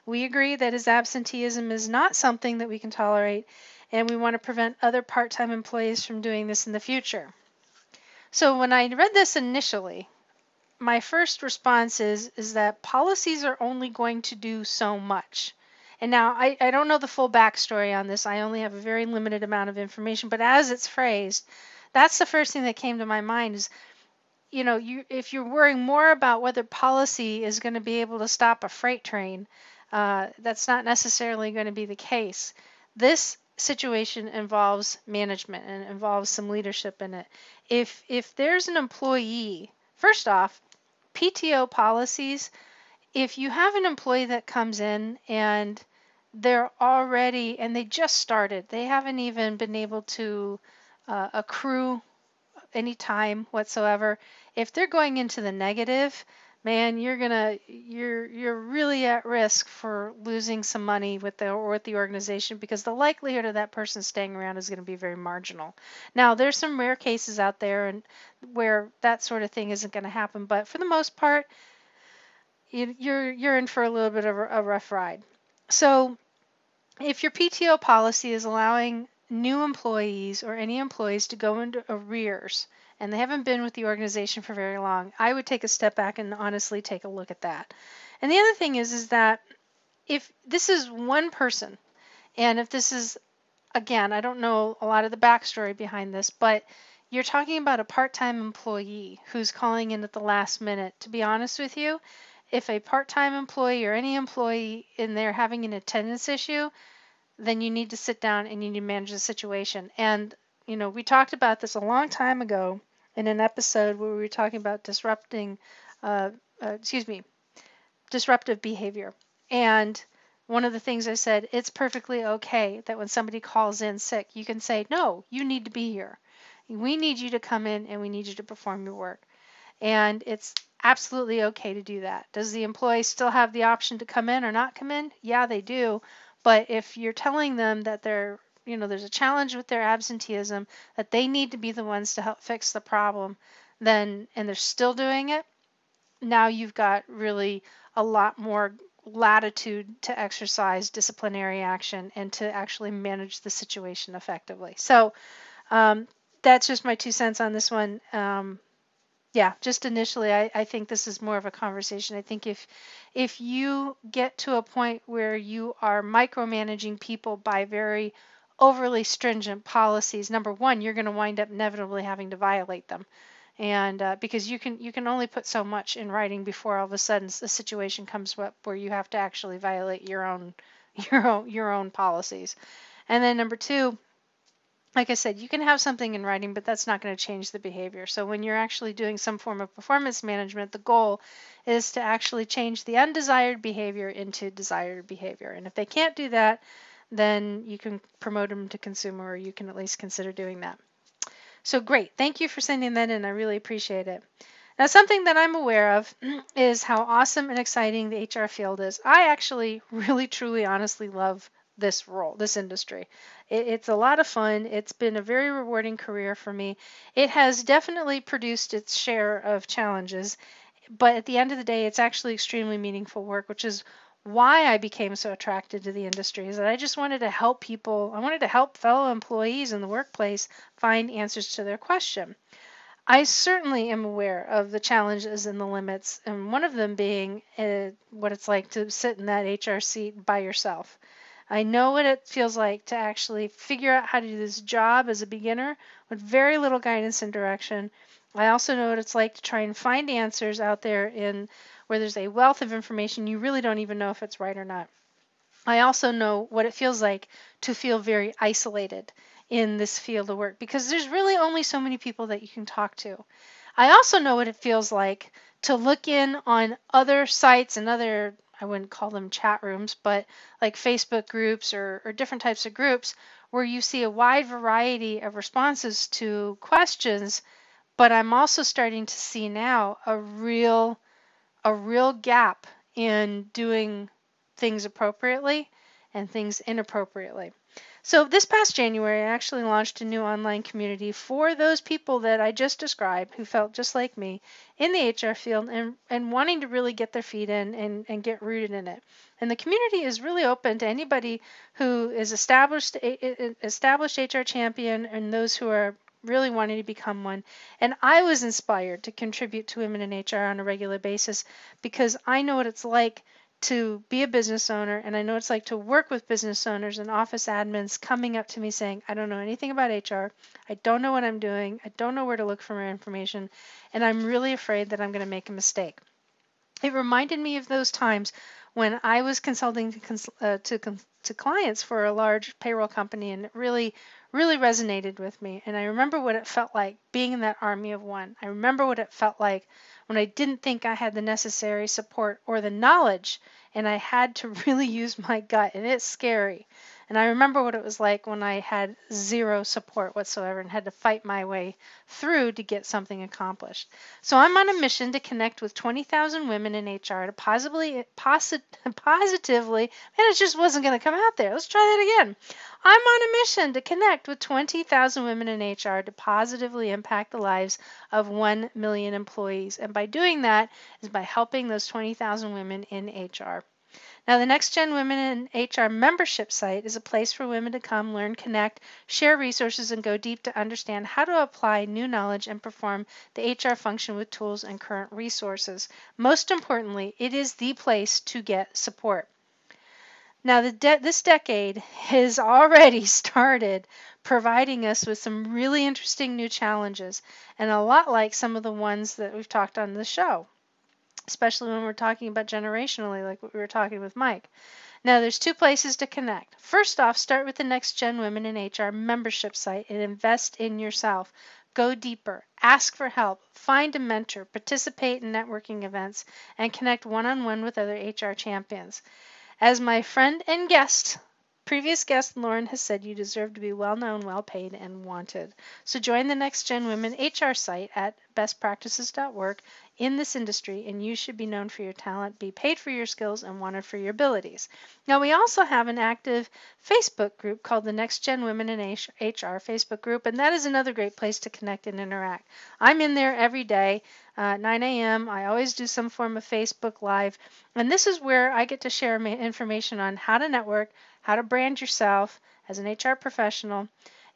We agree that his absenteeism is not something that we can tolerate, and we want to prevent other part time employees from doing this in the future. So, when I read this initially, my first response is, is that policies are only going to do so much. And now I, I don't know the full backstory on this. I only have a very limited amount of information, but as it's phrased, that's the first thing that came to my mind is you know, you if you're worrying more about whether policy is going to be able to stop a freight train uh, that's not necessarily going to be the case. This situation involves management and involves some leadership in it. If if there's an employee, first off, PTO policies, if you have an employee that comes in and they're already and they just started, they haven't even been able to uh, accrue any time whatsoever. If they're going into the negative, man, you're gonna you're you're really at risk for losing some money with the or with the organization because the likelihood of that person staying around is going to be very marginal. Now, there's some rare cases out there and where that sort of thing isn't going to happen, but for the most part, you're you're in for a little bit of a rough ride. So, if your PTO policy is allowing new employees or any employees to go into arrears and they haven't been with the organization for very long, I would take a step back and honestly take a look at that. And the other thing is is that if this is one person and if this is again, I don't know a lot of the backstory behind this, but you're talking about a part-time employee who's calling in at the last minute. To be honest with you, if a part-time employee or any employee in there having an attendance issue, then you need to sit down and you need to manage the situation. And you know, we talked about this a long time ago in an episode where we were talking about disrupting, uh, uh, excuse me, disruptive behavior. And one of the things I said, it's perfectly okay that when somebody calls in sick, you can say, no, you need to be here. We need you to come in and we need you to perform your work. And it's absolutely okay to do that. Does the employee still have the option to come in or not come in? Yeah, they do. But if you're telling them that they're you know there's a challenge with their absenteeism that they need to be the ones to help fix the problem then and they're still doing it now you've got really a lot more latitude to exercise disciplinary action and to actually manage the situation effectively so um, that's just my two cents on this one um, yeah, just initially, I, I think this is more of a conversation. I think if if you get to a point where you are micromanaging people by very overly stringent policies, number one, you're going to wind up inevitably having to violate them, and uh, because you can you can only put so much in writing before all of a sudden the situation comes up where you have to actually violate your own your own your own policies, and then number two like I said, you can have something in writing, but that's not going to change the behavior. So when you're actually doing some form of performance management, the goal is to actually change the undesired behavior into desired behavior. And if they can't do that, then you can promote them to consumer or you can at least consider doing that. So great. Thank you for sending that in. I really appreciate it. Now, something that I'm aware of is how awesome and exciting the HR field is. I actually really, truly, honestly love this role, this industry. It, it's a lot of fun. It's been a very rewarding career for me. It has definitely produced its share of challenges, but at the end of the day, it's actually extremely meaningful work, which is why I became so attracted to the industry is that I just wanted to help people, I wanted to help fellow employees in the workplace find answers to their question. I certainly am aware of the challenges and the limits, and one of them being uh, what it's like to sit in that HR seat by yourself. I know what it feels like to actually figure out how to do this job as a beginner with very little guidance and direction. I also know what it's like to try and find answers out there in where there's a wealth of information you really don't even know if it's right or not. I also know what it feels like to feel very isolated in this field of work because there's really only so many people that you can talk to. I also know what it feels like to look in on other sites and other I wouldn't call them chat rooms, but like Facebook groups or, or different types of groups where you see a wide variety of responses to questions. But I'm also starting to see now a real a real gap in doing things appropriately and things inappropriately. So this past January, I actually launched a new online community for those people that I just described who felt just like me in the HR field and, and wanting to really get their feet in and, and get rooted in it. And the community is really open to anybody who is established established HR champion and those who are really wanting to become one. And I was inspired to contribute to women in HR on a regular basis because I know what it's like to be a business owner and I know it's like to work with business owners and office admins coming up to me saying, I don't know anything about HR. I don't know what I'm doing. I don't know where to look for more information. And I'm really afraid that I'm going to make a mistake. It reminded me of those times when I was consulting to, uh, to, to clients for a large payroll company and it really, really resonated with me. And I remember what it felt like being in that army of one. I remember what it felt like when I didn't think I had the necessary support or the knowledge and I had to really use my gut and it's scary. And I remember what it was like when I had zero support whatsoever and had to fight my way through to get something accomplished. So I'm on a mission to connect with 20,000 women in HR to positively, posit, positively, man, it just wasn't going to come out there. Let's try that again. I'm on a mission to connect with 20,000 women in HR to positively impact the lives of 1 million employees. And by doing that is by helping those 20,000 women in HR. Now, the Next Gen Women in HR membership site is a place for women to come, learn, connect, share resources, and go deep to understand how to apply new knowledge and perform the HR function with tools and current resources. Most importantly, it is the place to get support. Now, de- this decade has already started providing us with some really interesting new challenges, and a lot like some of the ones that we've talked on the show especially when we're talking about generationally, like what we were talking with Mike. Now, there's two places to connect. First off, start with the Next Gen Women in HR membership site and invest in yourself. Go deeper, ask for help, find a mentor, participate in networking events, and connect one on one with other HR champions. As my friend and guest, previous guest Lauren has said, you deserve to be well known, well paid, and wanted. So join the Next Gen Women HR site at bestpractices.org in this industry, and you should be known for your talent, be paid for your skills, and wanted for your abilities. Now, we also have an active Facebook group called the Next Gen Women in HR Facebook group, and that is another great place to connect and interact. I'm in there every day. Uh, 9 a.m. I always do some form of Facebook Live, and this is where I get to share information on how to network, how to brand yourself as an HR professional,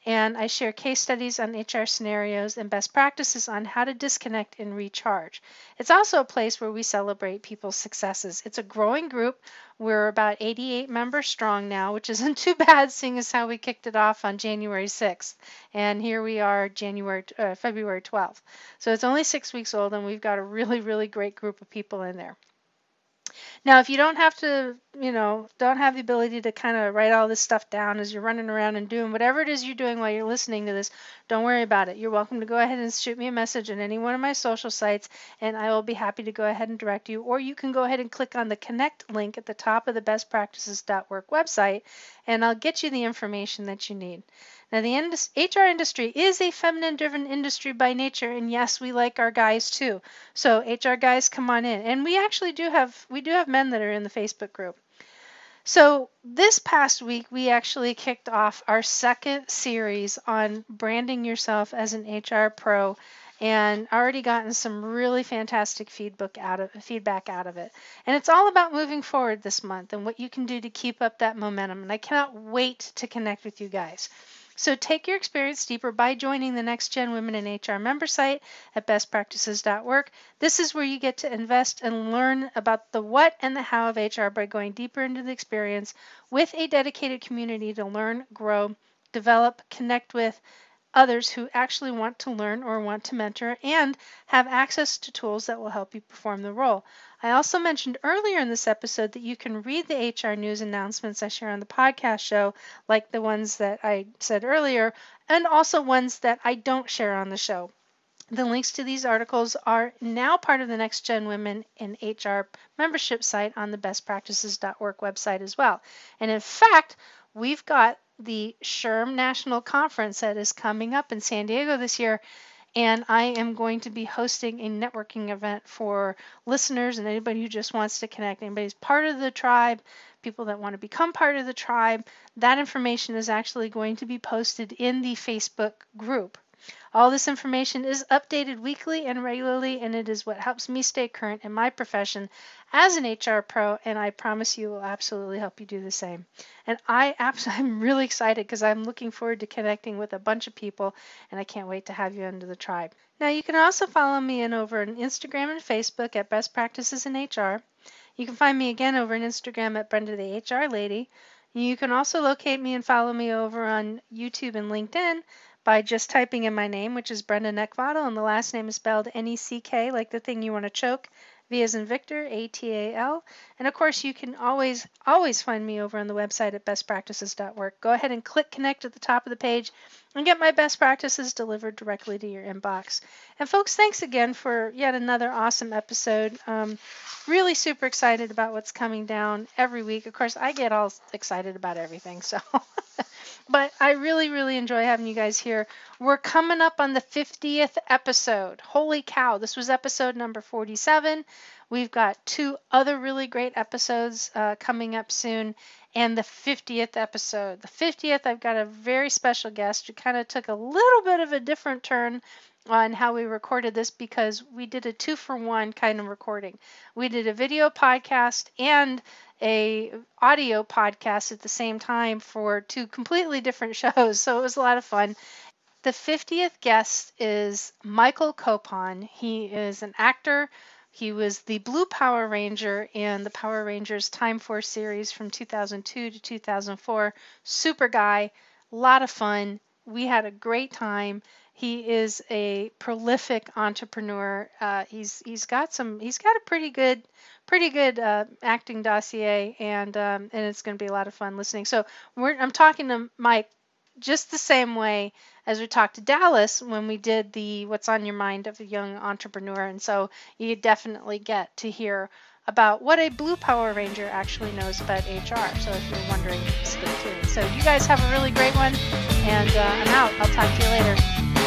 and I share case studies on HR scenarios and best practices on how to disconnect and recharge. It's also a place where we celebrate people's successes. It's a growing group. We're about 88 members strong now, which isn't too bad seeing as how we kicked it off on January 6th. And here we are January uh, February 12th. So it's only 6 weeks old and we've got a really really great group of people in there. Now, if you don't have to, you know, don't have the ability to kind of write all this stuff down as you're running around and doing whatever it is you're doing while you're listening to this, don't worry about it. You're welcome to go ahead and shoot me a message on any one of my social sites, and I will be happy to go ahead and direct you. Or you can go ahead and click on the connect link at the top of the bestpractices.work website, and I'll get you the information that you need. Now, the HR industry is a feminine driven industry by nature, and yes, we like our guys too. So, HR guys, come on in. And we actually do have we do have men that are in the Facebook group. So, this past week, we actually kicked off our second series on branding yourself as an HR pro and already gotten some really fantastic feedback out of feedback out of it. And it's all about moving forward this month and what you can do to keep up that momentum. And I cannot wait to connect with you guys. So take your experience deeper by joining the Next Gen Women in HR member site at bestpractices.work. This is where you get to invest and learn about the what and the how of HR by going deeper into the experience with a dedicated community to learn, grow, develop, connect with, others who actually want to learn or want to mentor and have access to tools that will help you perform the role. I also mentioned earlier in this episode that you can read the HR news announcements I share on the podcast show, like the ones that I said earlier, and also ones that I don't share on the show. The links to these articles are now part of the Next Gen Women in HR membership site on the bestpractices.org website as well. And in fact, we've got the SHRM National Conference that is coming up in San Diego this year. And I am going to be hosting a networking event for listeners and anybody who just wants to connect. Anybody's part of the tribe, people that want to become part of the tribe. That information is actually going to be posted in the Facebook group. All this information is updated weekly and regularly, and it is what helps me stay current in my profession as an HR pro, and I promise you will absolutely help you do the same. And I I'm really excited because I'm looking forward to connecting with a bunch of people, and I can't wait to have you into the tribe. Now, you can also follow me in over on Instagram and Facebook at Best Practices in HR. You can find me again over on Instagram at Brenda the HR Lady. You can also locate me and follow me over on YouTube and LinkedIn by just typing in my name, which is Brenda Neckvatal, and the last name is spelled N E C K, like the thing you want to choke. V as in Victor, A T A L. And of course, you can always, always find me over on the website at bestpractices.org. Go ahead and click connect at the top of the page and get my best practices delivered directly to your inbox. And folks, thanks again for yet another awesome episode. Um, really super excited about what's coming down every week. Of course, I get all excited about everything, so. but I really, really enjoy having you guys here. We're coming up on the 50th episode. Holy cow, this was episode number 47. We've got two other really great episodes uh, coming up soon, and the 50th episode. The 50th, I've got a very special guest who kind of took a little bit of a different turn on how we recorded this because we did a two for one kind of recording. We did a video podcast and a audio podcast at the same time for two completely different shows. So it was a lot of fun. The 50th guest is Michael Copon. He is an actor. He was the Blue Power Ranger in the Power Rangers Time Force series from 2002 to 2004. Super guy, a lot of fun. We had a great time. He is a prolific entrepreneur. Uh, he's he's got some. He's got a pretty good, pretty good uh, acting dossier, and um, and it's going to be a lot of fun listening. So I'm talking to Mike just the same way as we talked to Dallas when we did the What's on Your Mind of a Young Entrepreneur, and so you definitely get to hear about what a Blue Power Ranger actually knows about HR. So if you're wondering, stay tuned. So you guys have a really great one, and uh, I'm out. I'll talk to you later.